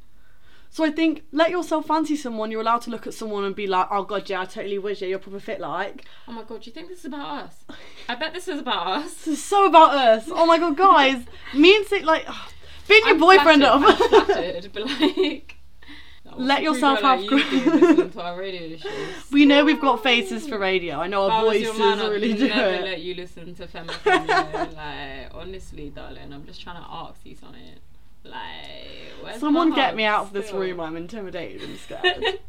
so i think let yourself fancy someone you're allowed to look at someone and be like oh god yeah i totally wish yeah you're proper fit like Oh my god, do you think this is about us? I bet this is about us. this is so about us oh my god guys me and Sid, like being your I'm boyfriend flattered, up I'm flattered, but like. Let yourself like have you gr- being listening to our radio shows. We know we've got faces for radio. I know our voices man, really do never it. let you listen to Femme like, honestly, darling, I'm just trying to ask you something. Like, Someone get me out of this still? room. I'm intimidated and scared.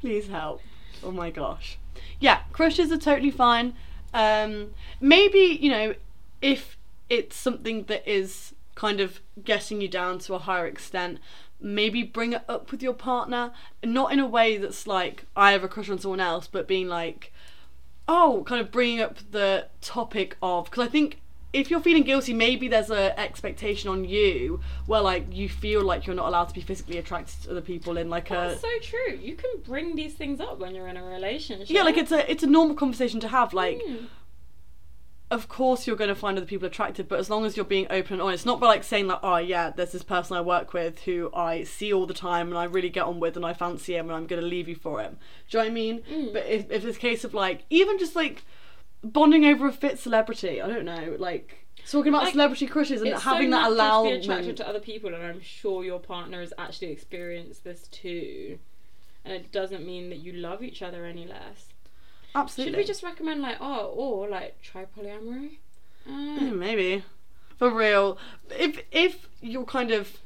Please help. Oh my gosh. Yeah, crushes are totally fine. Um, maybe, you know, if it's something that is kind of getting you down to a higher extent, maybe bring it up with your partner. Not in a way that's like, I have a crush on someone else, but being like, oh, kind of bringing up the topic of. Because I think if you're feeling guilty, maybe there's a expectation on you where like you feel like you're not allowed to be physically attracted to other people in like a That's so true. You can bring these things up when you're in a relationship. yeah, like it's a it's a normal conversation to have. Like, Mm. Of course you're going to find other people attractive, but as long as you're being open and honest, not by like saying like, oh yeah, there's this person I work with who I see all the time and I really get on with and I fancy him and I'm going to leave you for him. Do you know what I mean? Mm. But if if it's a case of like even just like bonding over a fit celebrity, I don't know, like Talking about Like, celebrity crushes and having so that natural to be attracted to other people, and I'm sure your partner has actually experienced this too. And it doesn't mean that you love each other any less. Absolutely. Should we just recommend like oh or like try polyamory? Uh, Yeah, maybe. For real. If if you're kind of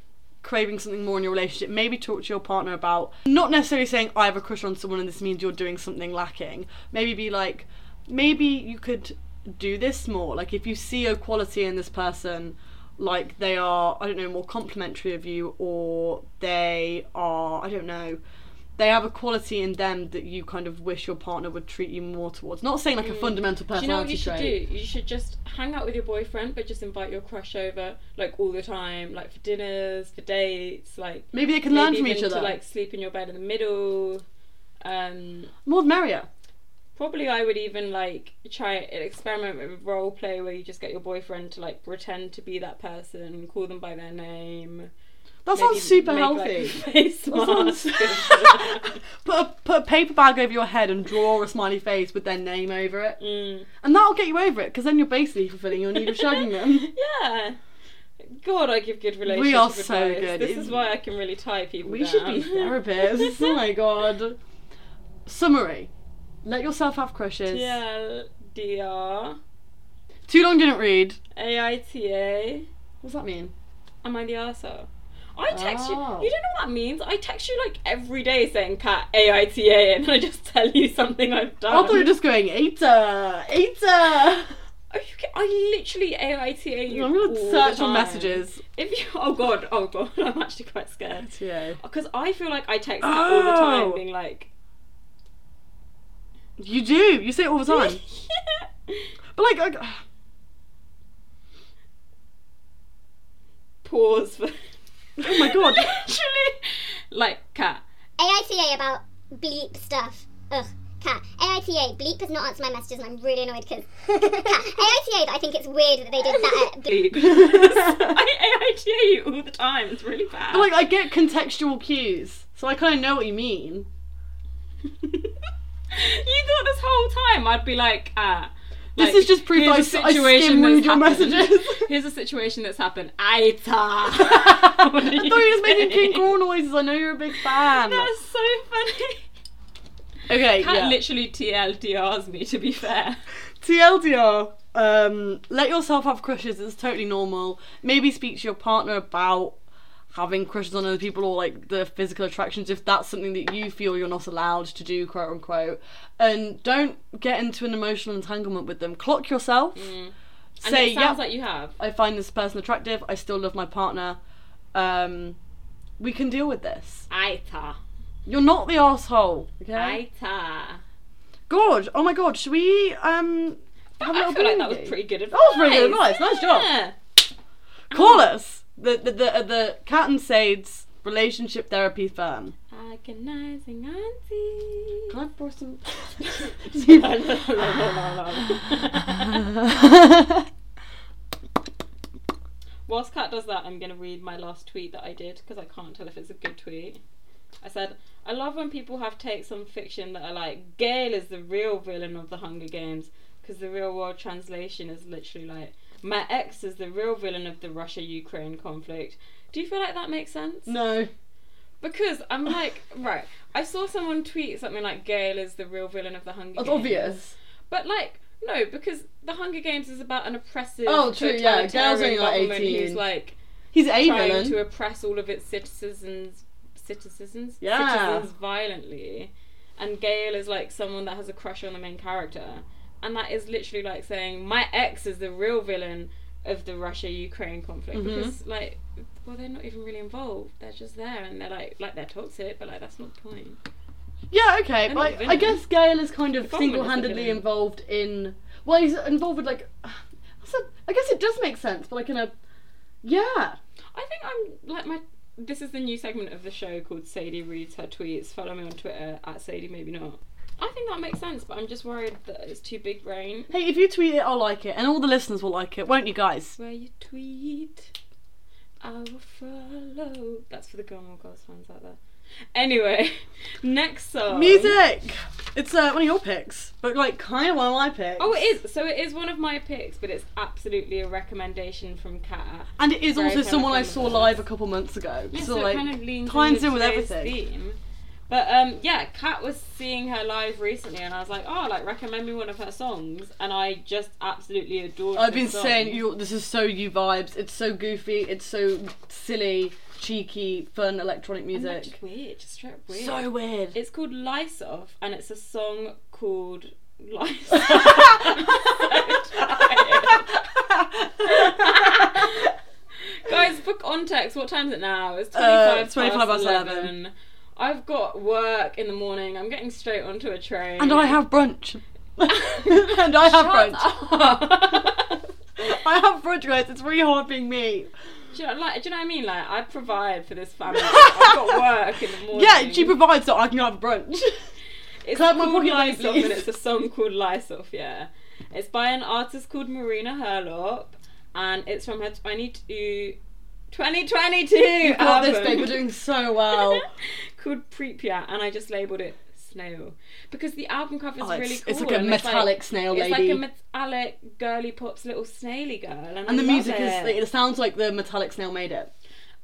craving something more in your relationship, maybe talk to your partner about not necessarily saying I have a crush on someone and this means you're doing something lacking. Maybe be like, maybe you could do this more. Like if you see a quality in this person, like they are, I don't know, more complimentary of you or they are, I don't know, they have a quality in them that you kind of wish your partner would treat you more towards. Not saying like a fundamental personality Do you know what you should trait. do? You should just hang out with your boyfriend, but just invite your crush over like all the time, like for dinners, for dates, like Maybe they can learn from even each other. To like sleep in your bed in the middle. Um, More the merrier. probably I would even like try an experiment with role play where you just get your boyfriend to like pretend to be that person, call them by their name. That sounds super make, healthy. a face sounds- put a put a paper bag over your head and draw a smiley face with their name over it, Mm. and that'll get you over it. Because then you're basically fulfilling your need of shagging them. Yeah. God, I give good relationship We are so advice. good. This is why I can really tie people We down. should be therapists. oh my god. Summary: Let yourself have crushes. TLDR, Too long didn't read. AITA. What's that mean? Am I the arsehole? I text you. Oh. You don't know what that means. I text you like every day saying "cat AITA" and I just tell you something I've done. I thought you were just going Eta, Eta. Are you I literally AITA you. I'm gonna search on messages. If you, oh god, oh god, I'm actually quite scared. Because I feel like I text you all the oh. time, Oh. being like, You do. You say it all the time. yeah. But like, I, pause for. Oh my god. literally, like cat. AITA about bleep stuff. Ugh. Kat. AITA, bleep has not answered my messages and I'm really annoyed because. Kat. AITA, I think it's weird that they did that at bleep. I AITA you all the time. It's really bad. But like, I get contextual cues, so I kind of know what you mean. you thought this whole time I'd be like, ah. This like, is just proof I a s- I situation your messages. Here's a situation that's happened. Aita. I thought you were just making? King Crawl noises. I know you're a big fan. That's so funny. Okay, Kat yeah. literally TLDRs me. To be fair, TLDR. Um, let yourself have crushes. It's totally normal. Maybe speak to your partner about having crushes on other people or like the physical attractions if that's something that you feel you're not allowed to do, quote unquote. And don't get into an emotional entanglement with them. Clock yourself. and Say, it yeah, sounds like you have. I find this person attractive. I still love my partner. Um, we can deal with this. Aita. You're not the asshole. Okay. Aita. God. Oh my God. Should we um have a I little feel like that was pretty good advice. That was pretty good advice. Nice job. Call us the the the, uh, the Kat and Sade's relationship therapy firm. Agonizing auntie. Can I pour some? Whilst Kat does that, I'm going to read my last tweet that I did because I can't tell if it's a good tweet. I said, I love when people have takes on fiction that are like, Gale is the real villain of the Hunger Games because the real world translation is literally like, my ex is the real villain of the Russia Ukraine conflict. Do you feel like that makes sense? no. Because I'm like, right, I saw someone tweet something like, Gale is the real villain of the Hunger That's Games. obvious. But like, no, because the Hunger Games is about an oppressive, Oh, true, yeah, totalitarian only, like, government 18. who's like He's a trying villain. to oppress all of its citizens, citizens, Yeah. citizens violently, and Gale is like someone that has a crush on the main character, and that is literally like saying my ex is the real villain of the Russia-Ukraine conflict Mhm. because like. Well, they're not even really involved. They're just there, and they're like, like they're toxic, but like that's not the point. Yeah, okay, I, guess Gale is kind of the single-handedly involved in. Well, he's involved with like. So I guess it does make sense, but like in a. Yeah. I think I'm like my. This is the new segment of the show called Sadie reads her tweets. Follow me on Twitter at Sadie. Maybe not. I think that makes sense, but I'm just worried that it's too big brain. Hey, if you tweet it, I'll like it, and all the listeners will like it, won't you guys? Where you tweet, I will follow. That's for the Gilmore Girls fans out there. Anyway, next song. Music. It's uh, one of your picks, but like kind of one of my picks. Oh, it is. So it is one of my picks, but it's absolutely a recommendation from Kat. And it is Very also someone I saw live a couple months ago. Yeah, so so like kind of leans ties in with everything. Theme. But um, yeah, Kat was seeing her live recently, and I was like, "Oh, like recommend me one of her songs," and I just absolutely adored. It. I've been song. saying you. This is so you vibes. It's so goofy. It's so silly, cheeky, fun electronic music. just weird, just straight up weird. So weird. It's called Lyssof, and it's a song called Lice. I'm so tired. Guys, for context, what time is it now? It's 25, Uh, past 25 past 11. 11. I've got work in the morning. I'm getting straight onto a train. and I have brunch. and I have brunch. I have brunch, guys. It's really hard being me. do, you know, like, do you know what I mean? Like, I provide for this family. I've got work in the morning. Yeah, she provides so I can have brunch. It's my called Lyssof, and it's a song called Lyssof, yeah. It's by an artist called Marina Herlop, and it's from her 22, 2022 You've this, babe. We're doing so well. called Pripyat, and I just labelled it Snail. Because the album cover is Oh, really it's like a metallic snail lady. It's like a metallic girly pop's little snaily girl. And, And the music it. is. It sounds like the metallic snail made it.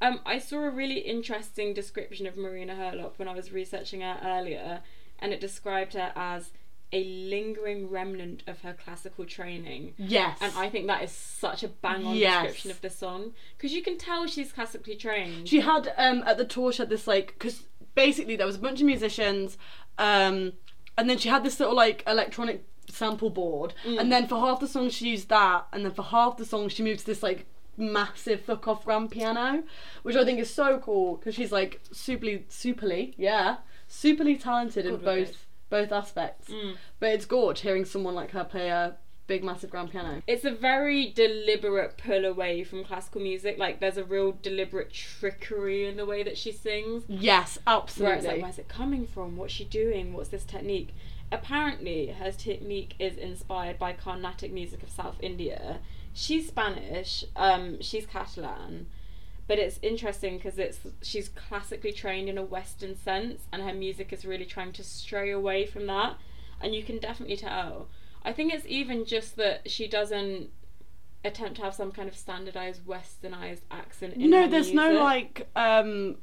Um, I saw a really interesting description of Marina Herlop when I was researching her earlier, and it described her as a lingering remnant of her classical training. Yes. And I think that is such a bang on Yes. description of the song because you can tell she's classically trained. She had um at the tour she had this like because basically there was a bunch of musicians, um, and then she had this little like electronic sample board, and then for half the song she used that, and then for half the song she moved to this like massive fuck off grand piano, which I think is so cool because she's like superly superly yeah superly talented in Good with both both aspects. Mm. But it's gorge hearing someone like her play a big massive grand piano. it's a very deliberate pull away from classical music. Like there's a real deliberate trickery in the way that she sings. Yes, Where absolutely. it's like, where's it coming from? What's she doing? What's this technique? Apparently, her technique is inspired by Carnatic music of South India. She's Spanish. Um, she's Catalan, but it's interesting because it's she's classically trained in a Western sense, and her music is really trying to stray away from that, and you can definitely tell. I think it's even just that she doesn't attempt to have some kind of standardized westernized accent in no her there's no like um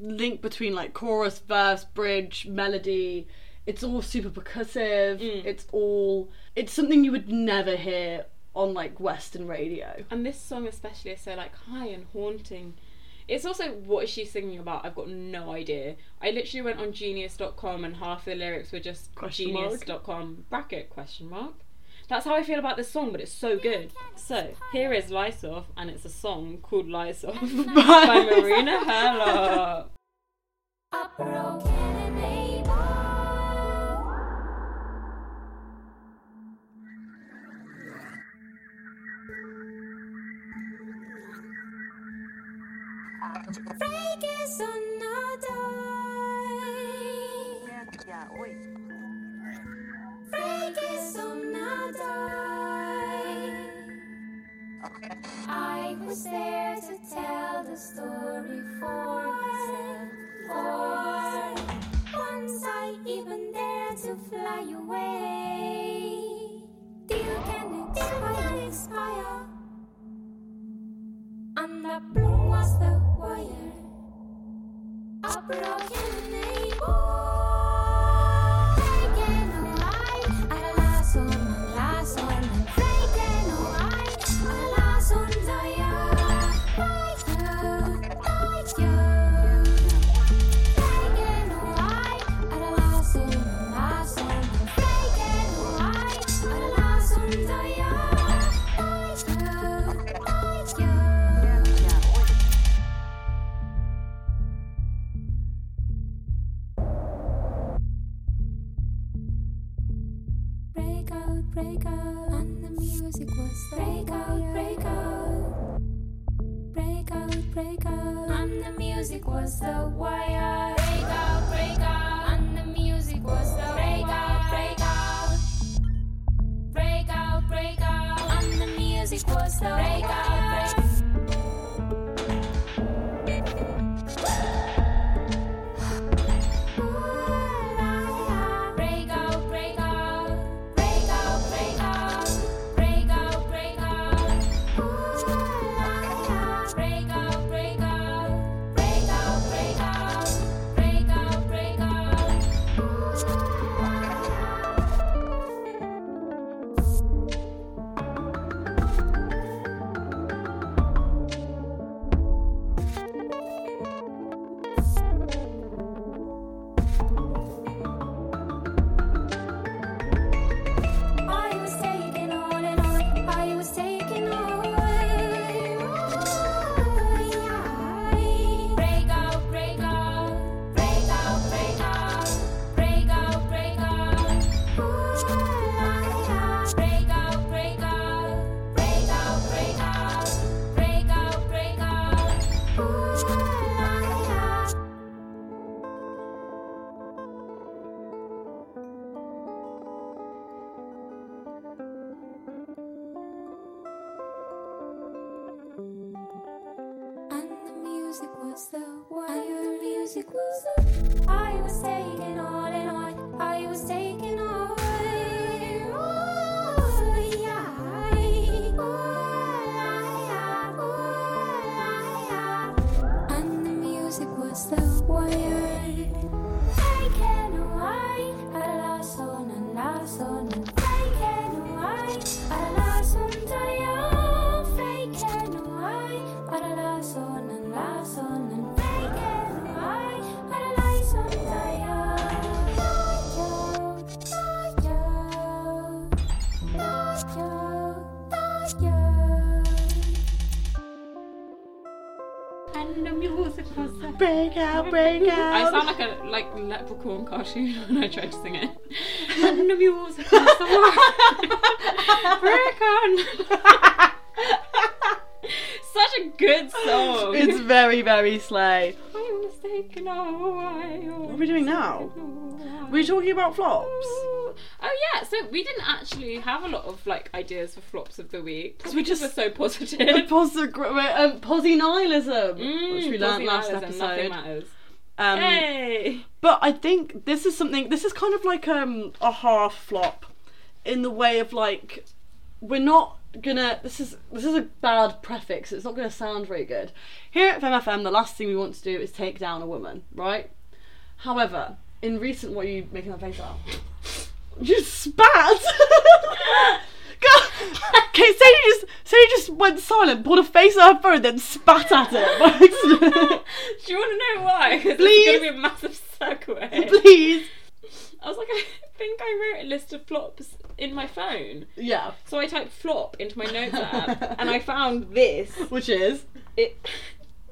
link between like chorus verse bridge melody it's all super percussive Mm. it's all it's something you would never hear on like western radio And this song especially is so like high and haunting. It's also what is she singing about? I've got no idea. I literally went on genius.com and half the lyrics were just Question mark. genius.com bracket question mark. That's how I feel about this song, but it's so good. So here is Lyssof, and it's a song called Lyssof by Marina Herlop. I was there to tell the story for myself. For once I even dared to fly away. Deal can expire, expire. And the bloom was the. A broken Break out. I sound like a like leprechaun cartoon when I try to sing it. And the music was the. Break on. Such a good song. It's very, very slay. I was taken away. What are we doing now? We're talking about flops. Oh yeah, so we didn't actually have a lot of like ideas for flops of the week because we just- were so positive. posi- um, posy nihilism, Mm, which we learned positive last nihilism, Nothing matters. Um, Hey. But I think this is something. This is kind of like um, a half flop, in the way of like, we're not gonna. This is this is a bad prefix. It's not gonna sound very good. Here at Femme FM, the last thing we want to do is take down a woman, right? However, in recent, what are you making that face at? You spat. Okay, you just you just went silent, pulled a face out of her phone, then spat at it. Do you want to know why? Please. It's to be a massive segue. Please. I was like, I think I wrote a list of flops in my phone. Yeah. So I typed flop into my notes app and I found this. Which is It.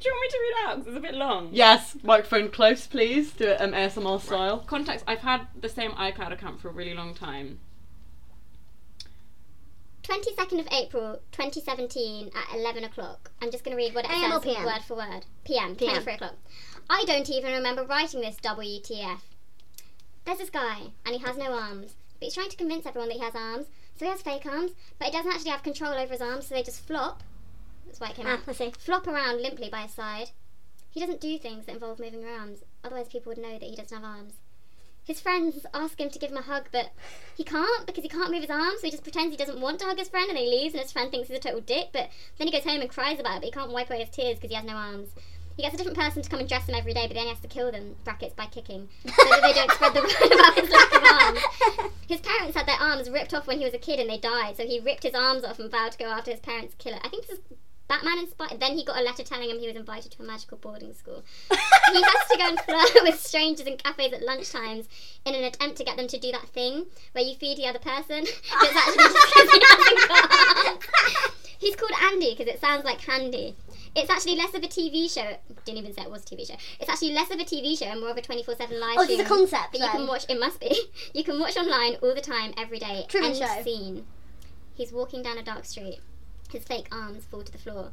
Do you want me to read it out? it's a bit long. yes, microphone close, please. Do it um, ASMR style. Context I've had the same iCloud account for a really long time. 22nd of April 2017 at 11 o'clock. I'm just going to read what it AM says PM? word for word. PM, PM. 23 o'clock. I don't even remember writing this WTF. There's this guy, and he has no arms, but he's trying to convince everyone that he has arms. So he has fake arms, but he doesn't actually have control over his arms, so they just flop. That's why it came Ah, out. I see. Flop around limply by his side. He doesn't do things that involve moving her arms, otherwise people would know that he doesn't have arms. His friends ask him to give him a hug, but he can't because he can't move his arms, so he just pretends he doesn't want to hug his friend and then he leaves and his friend thinks he's a total dick, but then he goes home and cries about it, but he can't wipe away his tears because he has no arms. He gets a different person to come and dress him every day, but then he has to kill them, brackets, by kicking, so that they don't spread the word about his lack of arms. His parents had their arms ripped off when he was a kid and they died, so he ripped his arms off and vowed to go after his parents' killer. I think this is Batman inspired. Then he got a letter telling him he was invited to a magical boarding school. he has to go and flirt with strangers in cafes at lunchtimes in an attempt to get them to do that thing where you feed the other person. actually just he hasn't got. He's called Andy because it sounds like handy. It's actually less of a TV show. Didn't even say it was a TV show. It's actually less of a TV show and more of a 24 7 live Oh, it's a concept, that you can watch. It must be. You can watch online all the time, every day. Truman End Show. scene. He's walking down a dark street. His fake arms fall to the floor.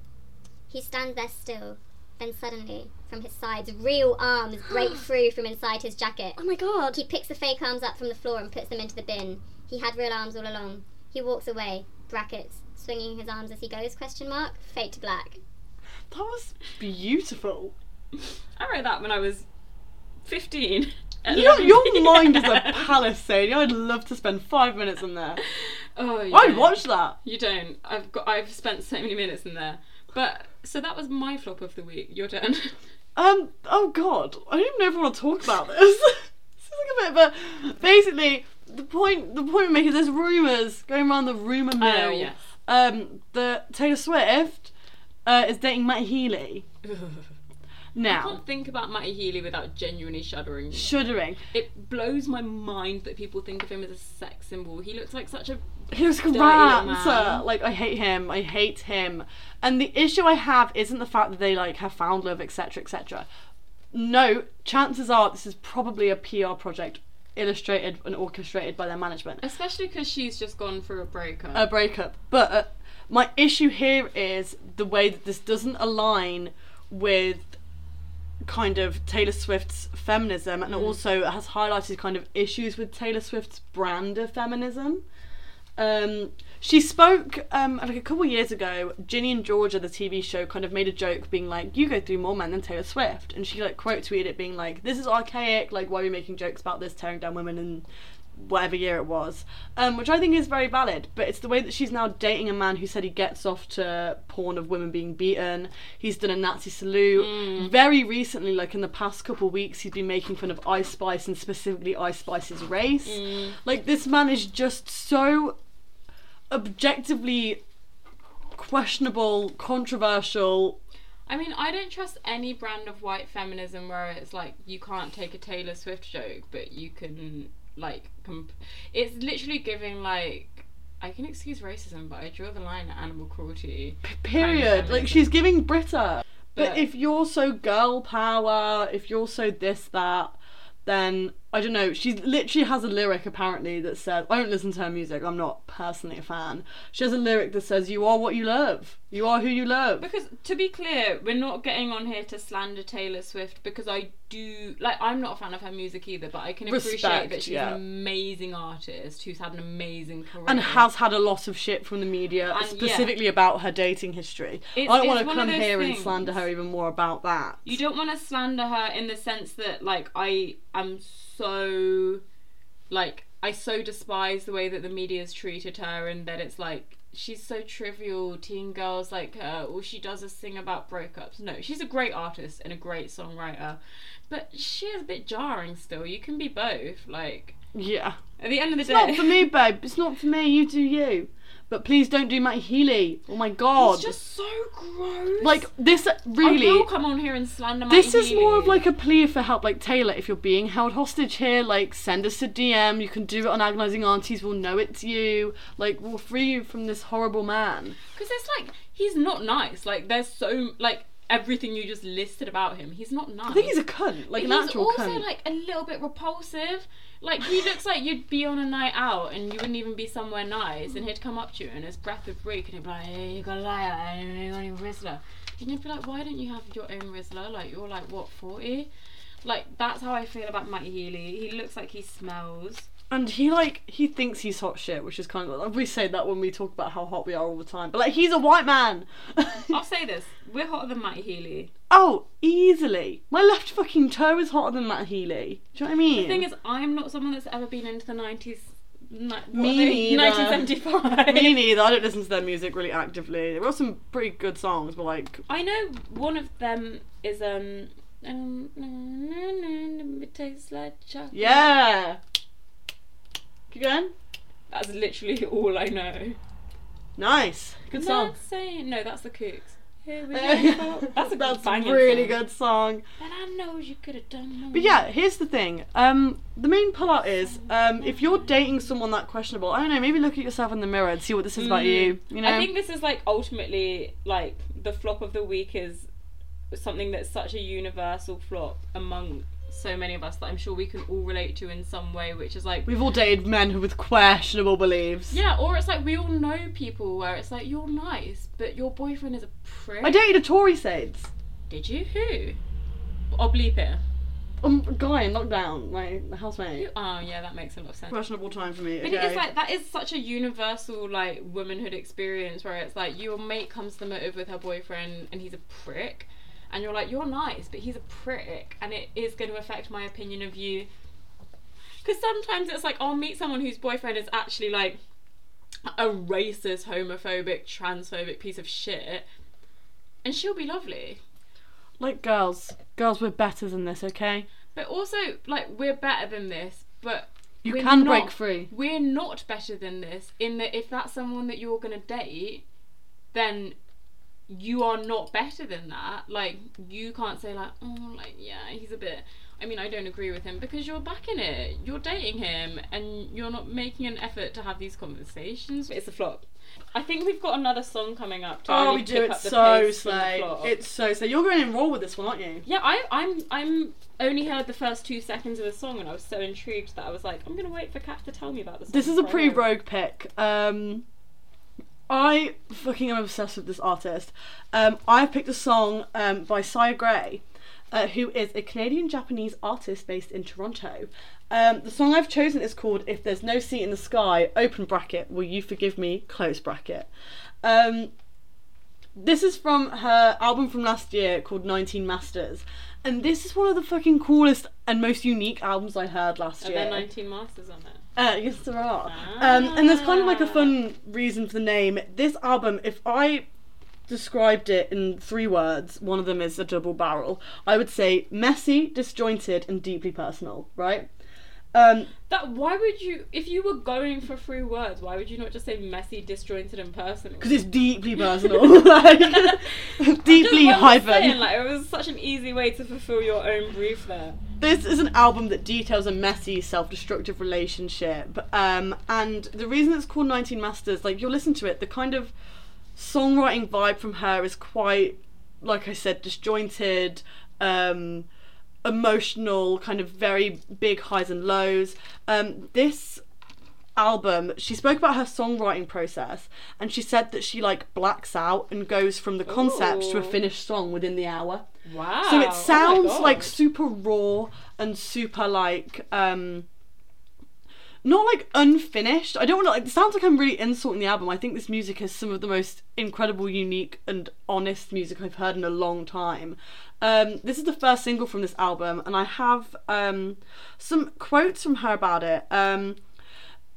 He stands there still. Then suddenly, from his sides, real arms break through from inside his jacket. Oh my god. He picks the fake arms up from the floor and puts them into the bin. He had real arms all along. He walks away. Brackets. Swinging his arms as he goes? Question mark. Fade to black. That was beautiful. I wrote that when I was 15. Your, 11 your mind is a palace, Sadie. I'd love to spend five minutes in there. Oh, you I'd watch that. You don't. I've got. I've spent so many minutes in there. But so that was my flop of the week. Your turn. Um. Oh God. I don't even know if I want to talk about this. this is like a bit of a. Basically, the point. The point we're making. There's rumours going around the rumour mill. Oh yes. Um. That Taylor Swift uh, is dating Matt Healy. I can't think about Matty Healy without genuinely shuddering. shuddering. It blows my mind that people think of him as a sex symbol. He looks like such a He was little. Like I hate him. I hate him. And the issue I have isn't the fact that they like have found love, etc., etc. No, chances are this is probably a PR project illustrated and orchestrated by their management. especially because she's just gone through a breakup. A breakup. But uh, my issue here is the way that this doesn't align with kind of Taylor Swift's feminism and also has highlighted kind of issues with Taylor Swift's brand of feminism. Um, she spoke um, like a couple of years ago. Ginny and Georgia, the TV show, kind of made a joke, being like, "You go through more men than Taylor Swift," and she like quote tweeted it, being like, "This is archaic. Like, why are we making jokes about this, tearing down women and whatever year it was?" Um, which I think is very valid. But it's the way that she's now dating a man who said he gets off to porn of women being beaten. He's done a Nazi salute. Very recently, like in the past couple of weeks, he's been making fun of Ice Spice and specifically Ice Spice's race. Like this man is just so objectively questionable, controversial. I mean, I don't trust any brand of white feminism where it's like you can't take a Taylor Swift joke, but you can like. Comp- it's literally giving like. I can excuse racism, but I draw the line at animal cruelty. Period. Like she's giving Britta. But But- if you're so girl power, if you're so this that, then I don't know. She literally has a lyric apparently that says, "I don't listen to her music. I'm not personally a fan." She has a lyric that says, "You are what you love. You are who you love." Because to be clear, we're not getting on here to slander Taylor Swift because I do like I'm not a fan of her music either, but I can appreciate Respect, that she's yeah. an amazing artist who's had an amazing career and has had a lot of shit from the media, And, yeah. specifically about her dating history. It's- I don't want to come here and slander her even more about that. You don't want to slander her in the sense that like I am so like I so despise the way that the media's treated her and that it's like she's so trivial teen girls like her all she does is sing about breakups no she's a great artist and a great songwriter but she is a bit jarring still you can be both like Yeah. at the end of the It's day it's not for me, babe. It's not for me. You do you. But please don't do Matt Healy. Oh my god. it's just so gross. Like this uh, I really. Will come on here and slander this Matty is more of like a plea for help. Like Taylor if you're being held hostage here like send us a DM you can do it on agonizing aunties. We'll know it's you. Like we'll free you from this horrible man. Because it's like he's not nice. Like there's so like everything you just listed about him. He's not nice. I think he's a cunt like But an he's actual also cunt like a little bit repulsive. Like he looks like you'd be on a night out and you wouldn't even be somewhere nice, and he'd come up to you and his breath would reek, and he'd be like, "Hey, you got a liar, and you got any Rizla," and you'd be like, "Why don't you have your own Rizla? Like you're like what forty? Like that's how I feel about Matty Healy. He looks like he smells. And he like he thinks he's hot shit which is kind of like we say that when we talk about how hot we are all the time but like he's a white man I'll say this: we're hotter than Matty Healy. oh easily my left fucking toe is hotter than Matt Healy do you know what I mean The thing is, I'm not someone that's ever been into the 90s. Ni- Me neither. 1975. me neither I don't listen to their music really actively they've got some pretty good songs but like I know one of them is um. um it tastes like chocolate. yeah keep going That's literally all I know. Nice. Good song. Not saying no. That's the Kooks. Here we That's go. That's a a banging really song. good song. And I know you could have done more. But yeah, here's the thing. Um, the main pull out is um, if you're dating someone that questionable, I don't know, maybe look at yourself in the mirror and see what this is about you. You know, Mm. I think this is like ultimately like the flop of the week is something that's such a universal flop among so many of us that I'm sure we can all relate to in some way, which is like we've all dated men who with questionable beliefs. yeah, or it's like we all know people where it's like you're nice, but your boyfriend is a prick. I dated a Tory Sades. Did you? Who? I'll bleep it. Um, guy in lockdown, my housemate. Oh yeah, that makes a lot of sense. Questionable time for me. But okay. it's like that is such a universal like womanhood experience where it's like your mate comes to the motive with her boyfriend and he's a prick, and you're like you're nice but he's a prick and it is going to affect my opinion of you. Because sometimes it's like I'll meet someone whose boyfriend is actually like a racist, homophobic, transphobic piece of shit, and she'll be lovely. like girls, girls, we're better than this, okay? But also, like, we're better than this, but You we're can not- break free. We're not better than this in that if that's someone that you're gonna date, then you are not better than that. Like, you can't say like, oh, like yeah, he's a bit. I mean, I don't agree with him because you're backing it. You're dating him, and you're not making an effort to have these conversations. It's a flop. I think we've got another song coming up. To Oh, really we do. It's so pace from the slay. flop. It's so slay. You're going in raw with this one, aren't you? Yeah, I, I'm I'm only heard the first two seconds of the song and I was so intrigued that I was like, I'm gonna wait for Kat to tell me about this. This is a pre-rogue pick. Um, I fucking am obsessed with this artist. Um, I picked a song um, by Saya Gray. uh, who is a Canadian Japanese artist based in Toronto. Um, the song I've chosen is called If There's No Seat in the Sky, open bracket, Will You Forgive Me, close bracket. Um, this is from her album from last year called 19 Masters. And this is one of the fucking coolest and most unique albums I heard last Are year. there 19 masters on it? Uh, yes, there are. Um, and there's kind of like a fun reason for the name. This album, if I described it in three words, one of them is a double barrel, I would say messy, disjointed, and deeply personal, right? Um, That why would you if you were going for three words, why would you not just say messy, disjointed, and personal? because it's deeply personal. like, deeply hyphen. saying, like it was such an easy way to fulfill your own brief there. This is an album that details a messy, self-destructive relationship, um, and the reason it's called 19 Masters, like you'll listen to it, the kind of songwriting vibe from her is quite, like I said, disjointed, um, emotional, kind of very big highs and lows. Um, this album, she spoke about her songwriting process, and she said that she like blacks out and goes from the concept to a finished song within the hour. Wow. So Oh it my sounds like super raw and super like um not like unfinished. I don't want to like it sounds like I'm really insulting the album. I think this music is some of the most incredible, unique and honest music I've heard in a long time. Um this is the first single from this album and I have um some quotes from her about it. Um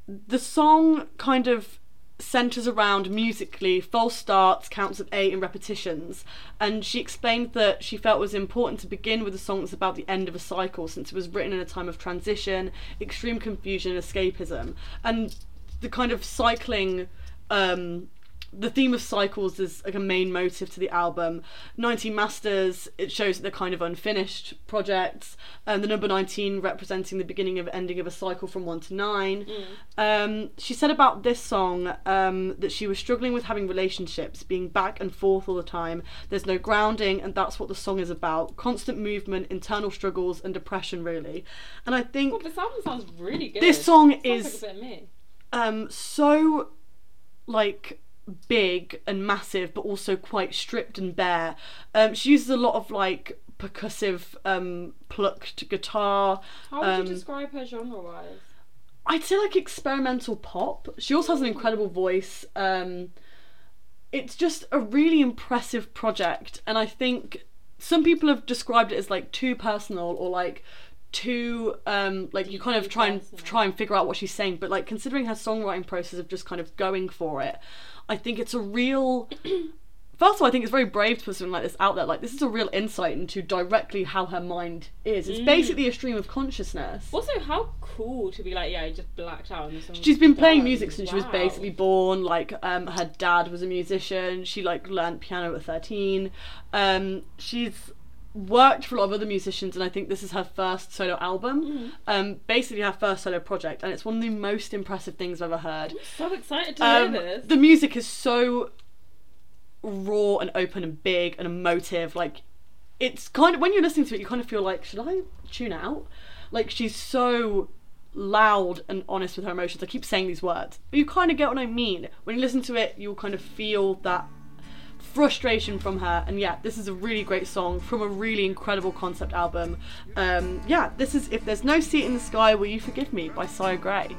the song kind of centers around musically false starts, counts of eight, and repetitions. And she explained that she felt it was important to begin with a song that's about the end of a cycle, since it was written in a time of transition, extreme confusion, and escapism. And the kind of cycling. Um, the theme of cycles is like a main motive to the album. 19 Masters, it shows that they're kind of unfinished projects, and the number 19 representing the beginning of ending of a cycle from 1 to 9. Um, she said about this song um, that she was struggling with having relationships, being back and forth all the time. There's no grounding, and that's what the song is about constant movement, internal struggles, and depression, really. And I think Well, this album sounds really good. This song is- like a bit me. um so like big and massive but also quite stripped and bare um she uses a lot of like percussive um plucked guitar How would um, you describe her genre wise? I'd say like experimental pop. She also has an incredible voice. Um, it's just a really impressive project, and I think some people have described it as like too personal or like too um like you kind of try and try and figure out what she's saying but like considering her songwriting process of just kind of going for it i think it's a real first of all i think it's very brave to put something like this out there like this is a real insight into directly how her mind is it's Mm. basically a stream of consciousness Also, how cool to be like, yeah, I just blacked out and She's been playing done. music since she was basically born. Like, um, her dad was a musician. She like learned piano at thirteen. Um, she's worked for a lot of other musicians, and I think this is her first solo album. Mm-hmm. Um, basically her first solo project, and it's one of the most impressive things I've ever heard. So excited to Um, hear this. the music is so raw and open and big and emotive. Like, it's kind of when you're listening to it, you kind of feel like, should I tune out? Like, she's so loud and honest with her emotions. I keep saying these words, but you kind of get what I mean. When you listen to it, you'll kind of feel that frustration from her. And yeah, this is a really great song from a really incredible concept album. Um, yeah, this is If There's No Seat in the Sky, Will You Forgive Me by Saya Gray.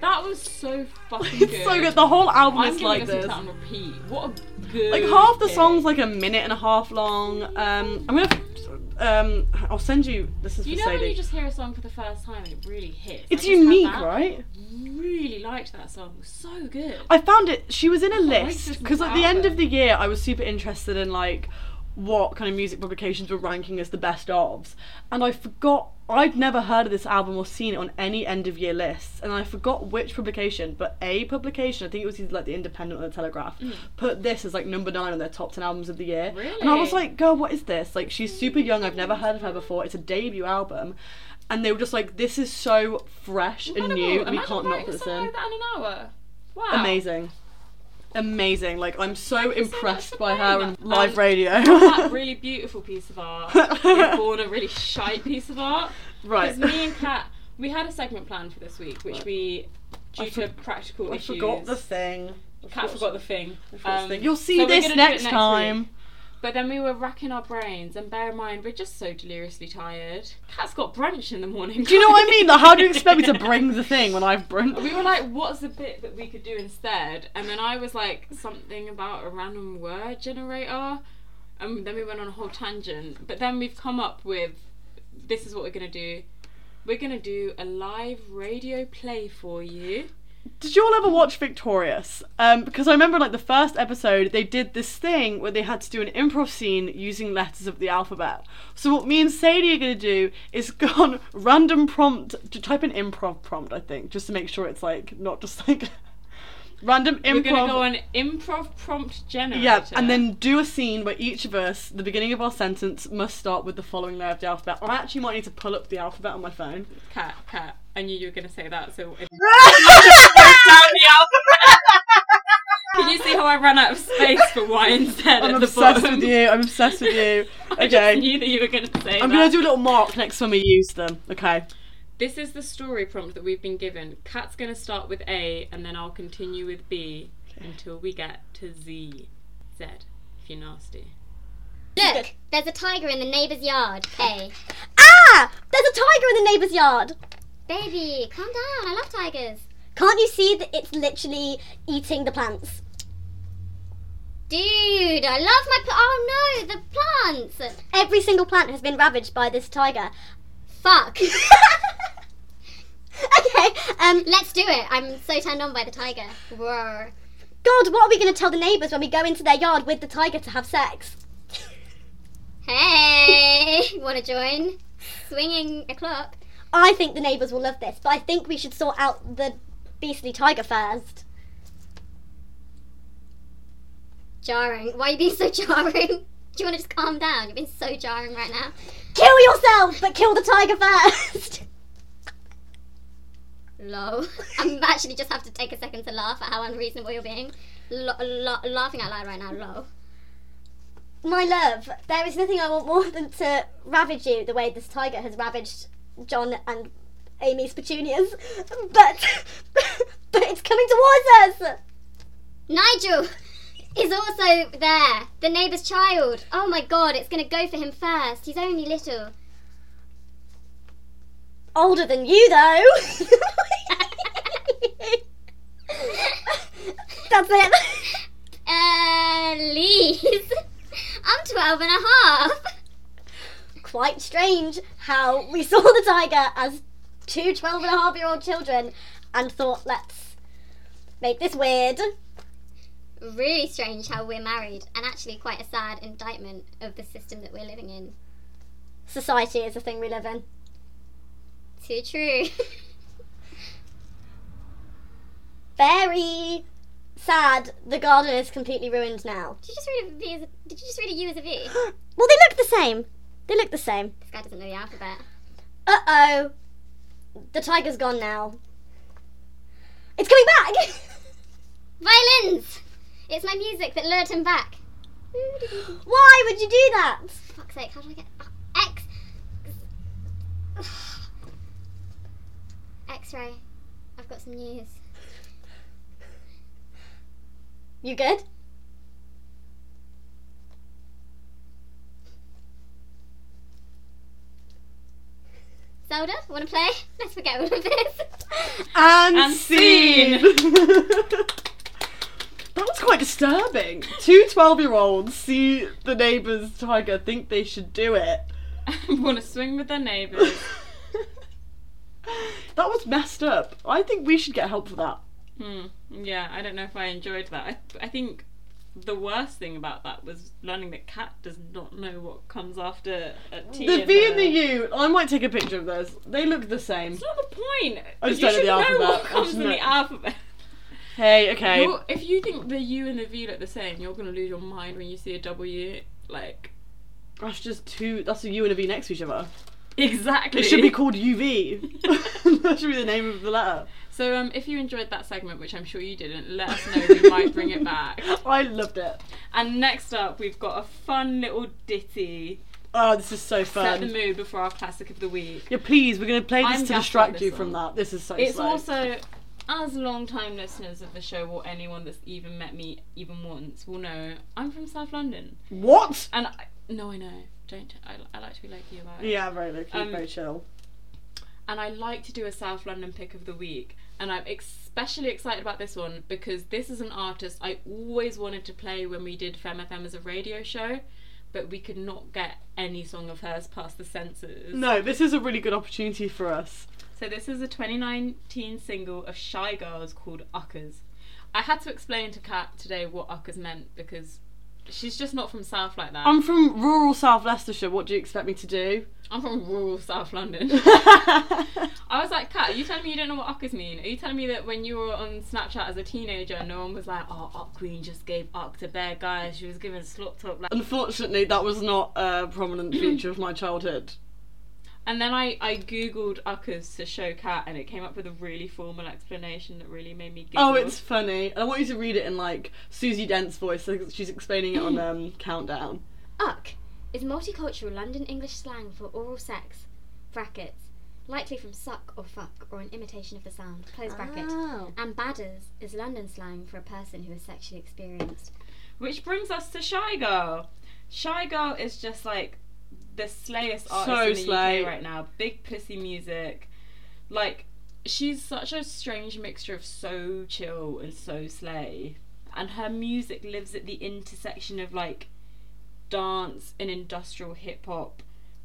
That was so fucking good. It's so good. The whole album I'm is like this. to that on repeat. What a good. Like half the songs like a minute and a half long. Um, I'm gonna. Um, I'll send you. This is You for know when you just hear a song for the first time and it really hits. It's I unique, right? Really liked that song. It was so good. I found it. She was in a list because at album. the end of the year, I was super interested in like what kind of music publications were ranking as the best ofs, and I forgot. I'd never heard of this album or seen it on any end of year lists, and I forgot which publication. But a publication, I think it was either like the Independent or the Telegraph, mm. put this as like number nine on their top ten albums of the year. Really? And I was like, girl, what is this? Like, she's super young. I've never heard of her before. It's a debut album. And they were just like, this is so fresh and Incredible. new. We can't not put this in. like that in an hour. Wow. Amazing. Amazing. Like I'm so so impressed by her that. live Um, radio. that really beautiful piece of art is born a really shite piece of art. right. Because me and Kat, we had a segment planned for this week, which we, due I to for- practical I issues, forgot the thing. Kat forgot the thing. I Um, thing. You'll see so this it next week. But then we were racking our brains, and bear in mind, we're just so deliriously tired. Kat's got brunch in the morning. Do you know what I mean? Like, how do you expect me to bring the thing when I've brunch? We were like, what's the bit that we could do instead? And then I was like, something about a random word generator. And then we went on a whole tangent. But then we've come up with this is what we're going to do. We're going to do a live radio play for you. Did you all ever watch Victorious? Um, because I remember like the first episode, they did this thing where they had to do an improv scene using letters of the alphabet. So what me and Sadie are gonna do is go on random prompt to type an improv prompt, I think, just to make sure it's like not just like random improv. We're going to go on improv prompt generator. Yeah, and then do a scene where each of us, the beginning of our sentence, must start with the following letter of the alphabet. I actually might need to pull up the alphabet on my phone. Cat, cat. I knew you were going to say that, so. It- down the alphabet. Can you see how I ran out of space for Y instead? Z I'm at the obsessed bottom? with you. I'm obsessed with you. I just knew that you were going to say I'm that. gonna do a little mark next time we use them. Okay. This is the story prompt that we've been given. Kat's going to start with A, and then I'll continue with B until we get to Z. Z, if you're nasty. Look, there's a tiger in the neighbour's yard. A. Ah! There's a tiger in the neighbour's yard. Baby, calm down. I love tigers. Can't you see that it's literally eating the plants? Dude, I love my. Pl- oh no, the plants. Every single plant has been ravaged by this tiger. Fuck. okay, um, Let's do it. I'm so turned on by the tiger. Roar. God, what are we going to tell the neighbours when we go into their yard with the tiger to have sex? Hey, wanna join? Swinging a clock. I think the neighbours will love this, but I think we should sort out the beastly tiger first. Jarring. Why are you being so jarring? Do you want to just calm down? You're being so jarring right now. Kill yourself, but kill the tiger first. Low. I'm actually just have to take a second to laugh at how unreasonable you're being. Lo- lo- laughing out loud right now. Low. My love, there is nothing I want more than to ravage you the way this tiger has ravaged John and Amy's petunias. But, but it's coming towards us. Nigel is also there. The neighbour's child. Oh my god, it's gonna go for him first. He's only little. Older than you, though. That's it. Uh, Lise. I'm 12 and a half. Quite strange how we saw the tiger as two 12 and a half year old children and thought, let's make this weird. Really strange how we're married, and actually quite a sad indictment of the system that we're living in. Society is a thing we live in. Too true. Very sad. The garden is completely ruined now. Did you just read a V as a, Did you just read a U as a V? Well, they look the same. They look the same. This guy doesn't know the alphabet. Uh oh. The tiger's gone now. It's coming back! Violins! It's my music that lured him back. Why would you do that? For fuck's sake, how do I get oh, X? X-ray. I've got some news. You good? Zelda, wanna play? Let's forget all of this. And, And scene. scene. that was quite disturbing. Two 12 year olds see the neighbour's tiger, think they should do it. Want to swing with their neighbours. that was messed up. I think we should get help for that. Hmm. Yeah, I don't know if I enjoyed that. I, I think the worst thing about that was learning that Kat does not know what comes after a T. The V and the U, I might take a picture of those. They look the same. It's not the point. I just you don't know should the alphabet. what I comes just in know- the alphabet. Hey, okay. You're, if you think the U and the V look the same, you're gonna lose your mind when you see a W. Like That's just two. That's a U and a V next to each other. exactly. It should be called UV. that should be the name of the letter. So um, if you enjoyed that segment, which I'm sure you didn't, let us know. We might bring it back. I loved it. And next up, we've got a fun little ditty. Oh, this is so fun. Set the mood before our classic of the week. Yeah, please, we're gonna play this I'm to distract you from that. This is so It's slow. also, as long-time listeners of the show or anyone that's even met me even once will know, I'm from South London. What? And I, no, I know. Don't. I, I like to be like you about it. Yeah, very low key, Um, very chill. And I like to do a South London pick of the week. And I'm especially excited about this one because this is an artist I always wanted to play when we did Femme FM as a radio show, but we could not get any song of hers past the censors. No, this is a really good opportunity for us. So this is a 2019 single of Shygirl's called Uckers. I had to explain to Kat today what Uckers meant because she's just not from South like that. I'm from rural South Leicestershire. What do you expect me to do? I'm from rural South London. I was like, Kat, are you telling me you don't know what uckers mean? Are you telling me that when you were on Snapchat as a teenager, no one was like, oh, Uck Queen just gave Uck to bare guys, she was giving slop top. Like... Unfortunately, that was not a prominent feature of my childhood. And then I, I googled uckers to show Kat, and it came up with a really formal explanation that really made me giggle. Oh, it's funny. I want you to read it in like Susie Dent's voice. So she's explaining it on um, Countdown. Uck is multicultural London English slang for oral sex. Brackets. Likely from suck or fuck or an imitation of the sound. Close bracket. Oh. And badders is London slang for a person who is sexually experienced. Which brings us to Shygirl. Shy Girl is just like the slayest artist So in the slay. UK right now. Big pussy music. Like, she's such a strange mixture of so chill and so slay. And her music lives at the intersection of like dance and industrial hip hop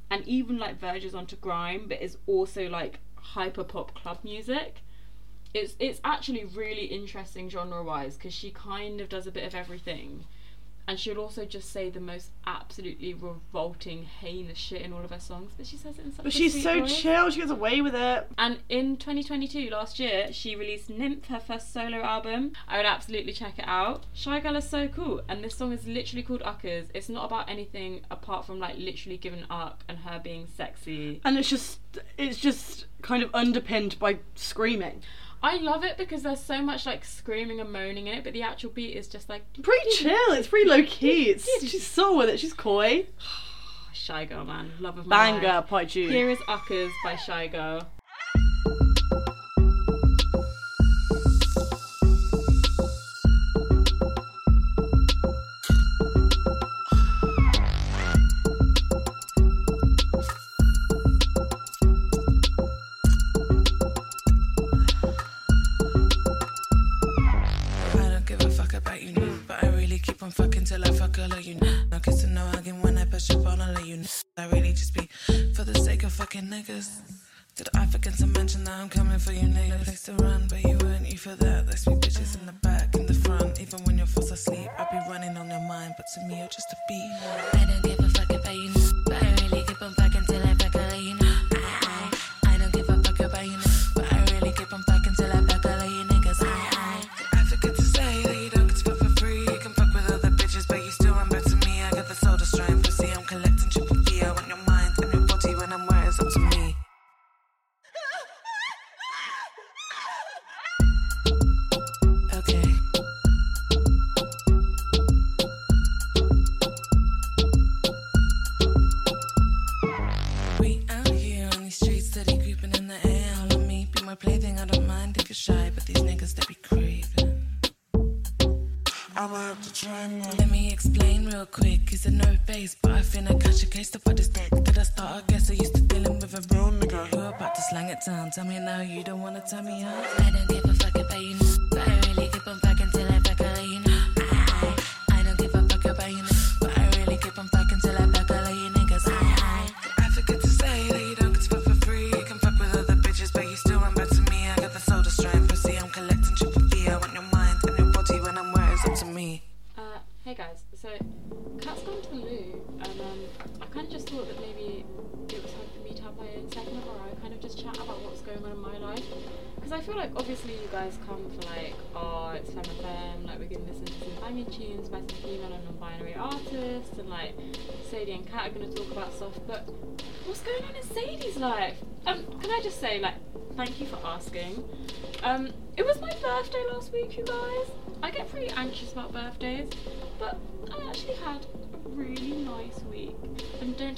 and even like verges onto grime, but is also like hyper pop club music it's it's actually really interesting genre wise because she kind of does a bit of everything and she'll also just say the most absolutely revolting heinous shit in all of her songs but she says it in such But a she's so voice. chill. She gets away with it. and in 2022 last year she released nymph her first solo album i would absolutely check it out Shygirl is so cool and this song is literally called uckers it's not about anything apart from like literally giving uck and her being sexy And it's just, it's just kind of underpinned by screaming. I love it because there's so much like screaming and moaning in it, but the actual beat is just like Pretty chill. It's pretty low key. It's she's so with it. She's coy. Shygirl, man, love of my Banger, life. June. Here is Uckers by Shygirl.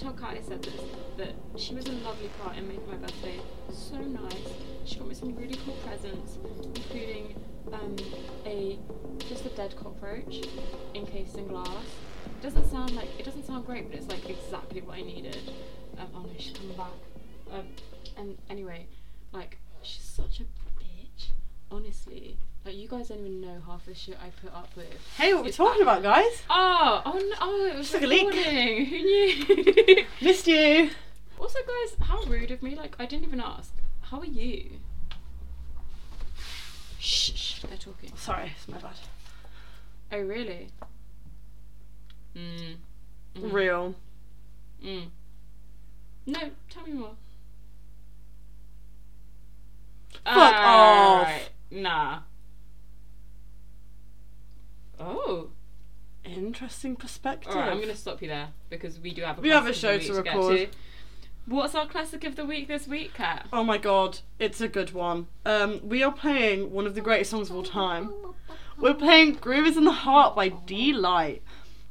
And don't tell Kat I said this, but she was a lovely part in making my birthday so nice. She got me some really cool presents, including um, a just a dead cockroach encased in glass. It doesn't sound like it doesn't sound great, but it's like exactly what I needed. Um, oh no, she's coming back. Um, and anyway, like she's such a bitch. Honestly, like you guys don't even know half the shit I put up with. Hey, what are we talking about, guys? Oh, oh no! Oh, it was a leak. recording. Who knew? Missed you. also, guys, how rude of me! Like, I didn't even ask. How are you? Shh, shh, they're talking. Sorry, it's my bad. Oh, really? Mm. Mm. Real. Mm. No, tell me more. Fuck Ah, off. right. Nah. Oh. Interesting perspective. Alright, I'm gonna stop you there because we do have a We have a show to record. What's our classic of the week this week, Kat? Oh my god, it's a good one. Um, we are playing one of the greatest songs of all time. We're playing "Groove Is in the Heart" by Deee-Lite.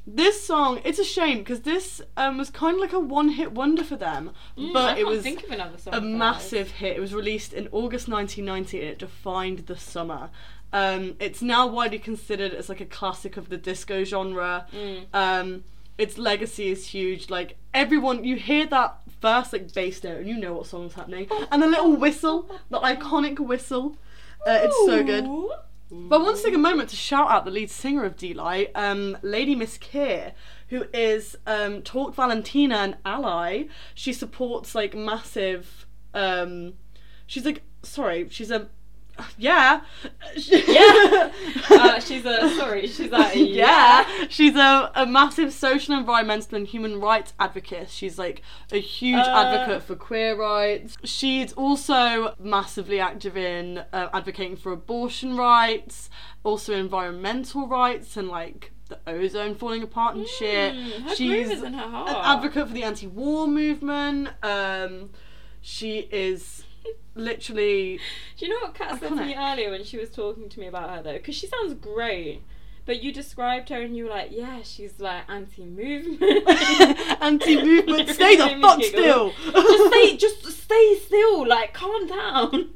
This song, it's a shame because this um, was kind of like a one-hit wonder for them, Mm, but it was think of another song a massive hit. It was released in August 1990 and it defined the summer. Um, it's now widely considered as like a classic of the disco genre. Mm. Um, its legacy is huge. Like everyone, you hear that first like bass note and you know what song's happening, and the little whistle, the iconic whistle. Uh, it's so good. But I want to take a moment to shout out the lead singer of Deee-Lite, um, Lady Miss Kier, who is um, Talk Valentina and ally. She supports like massive. Um, she's like sorry, she's a yeah Yeah. Uh, she's a sorry. She's a yeah. She's a, a massive social, environmental, and human rights advocate. She's like a huge Uh. advocate for queer rights. She's also massively active in uh, advocating for abortion rights, also environmental rights, and like the ozone falling apart and shit. Mm, her She's in her heart. an advocate for the anti-war movement. Um, she is literally Do you know what Kat said to me earlier when she was talking to me about her though? Because she sounds great, but you described her and you were like, yeah, she's like anti-movement. anti-movement. Stay the fuck still. just stay, just stay still. Like, calm down.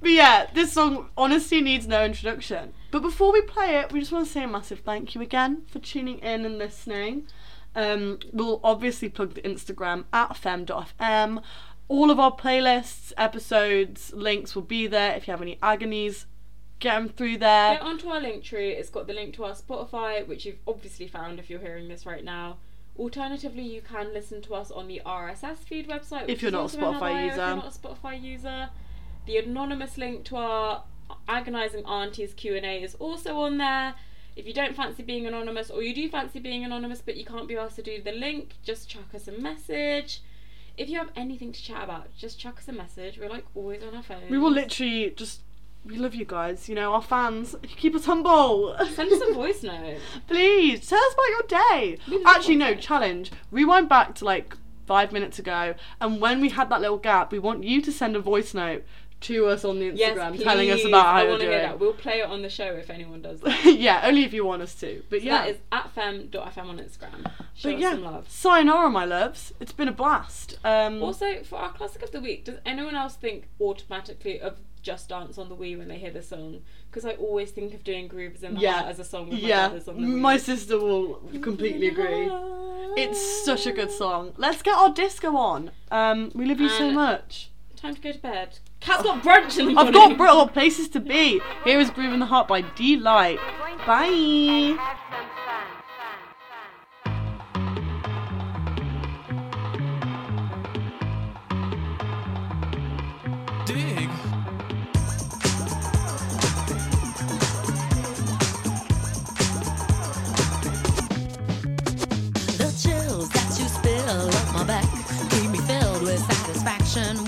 But yeah, this song honestly needs no introduction. But before we play it, we just want to say a massive thank you again for tuning in and listening. Um, we'll obviously plug the Instagram at femme.fm. All of our playlists, episodes, links will be there. If you have any agonies, get them through there. Get onto our link tree. It's got the link to our Spotify, which you've obviously found if you're hearing this right now. Alternatively, you can listen to us on the RSS feed website. If you're not a also in our Spotify bio If you're not a Spotify user, the anonymous link to our agonizing aunties Q and A is also on there. If you don't fancy being anonymous, or you do fancy being anonymous but you can't be asked to do the link, just chuck us a message. If you have anything to chat about, just chuck us a message. We're like always on our phone. We will literally just. We love you guys, you know, our fans. Keep us humble. send us a voice note. Please tell us about your day. Actually, no challenge. Rewind back to like five minutes ago, and when we had that little gap, we want you to send a voice note to us on the Instagram yes, telling us about how I you're doing. That. We'll play it on the show if anyone does that. yeah, only if you want us to. But so yeah. That is at femme.fm on Instagram. Show but yeah, some love. sayonara, my loves. It's been a blast. Um, also, for our classic of the week, does anyone else think automatically of Just Dance on the Wii when they hear the song? Because I always think of doing Grooves in the yeah, Heart as a song yeah, my on the Wii. My sister will completely agree. It's such a good song. Let's get our disco on. Um, we love you and so much. Time to go to bed. Kat's got brunch in the morning. I've got bro- oh, places to be. Here is Grooving in the Heart by Deee-Lite. Bye. Dig. The chills that you spill up my back keep me filled with satisfaction.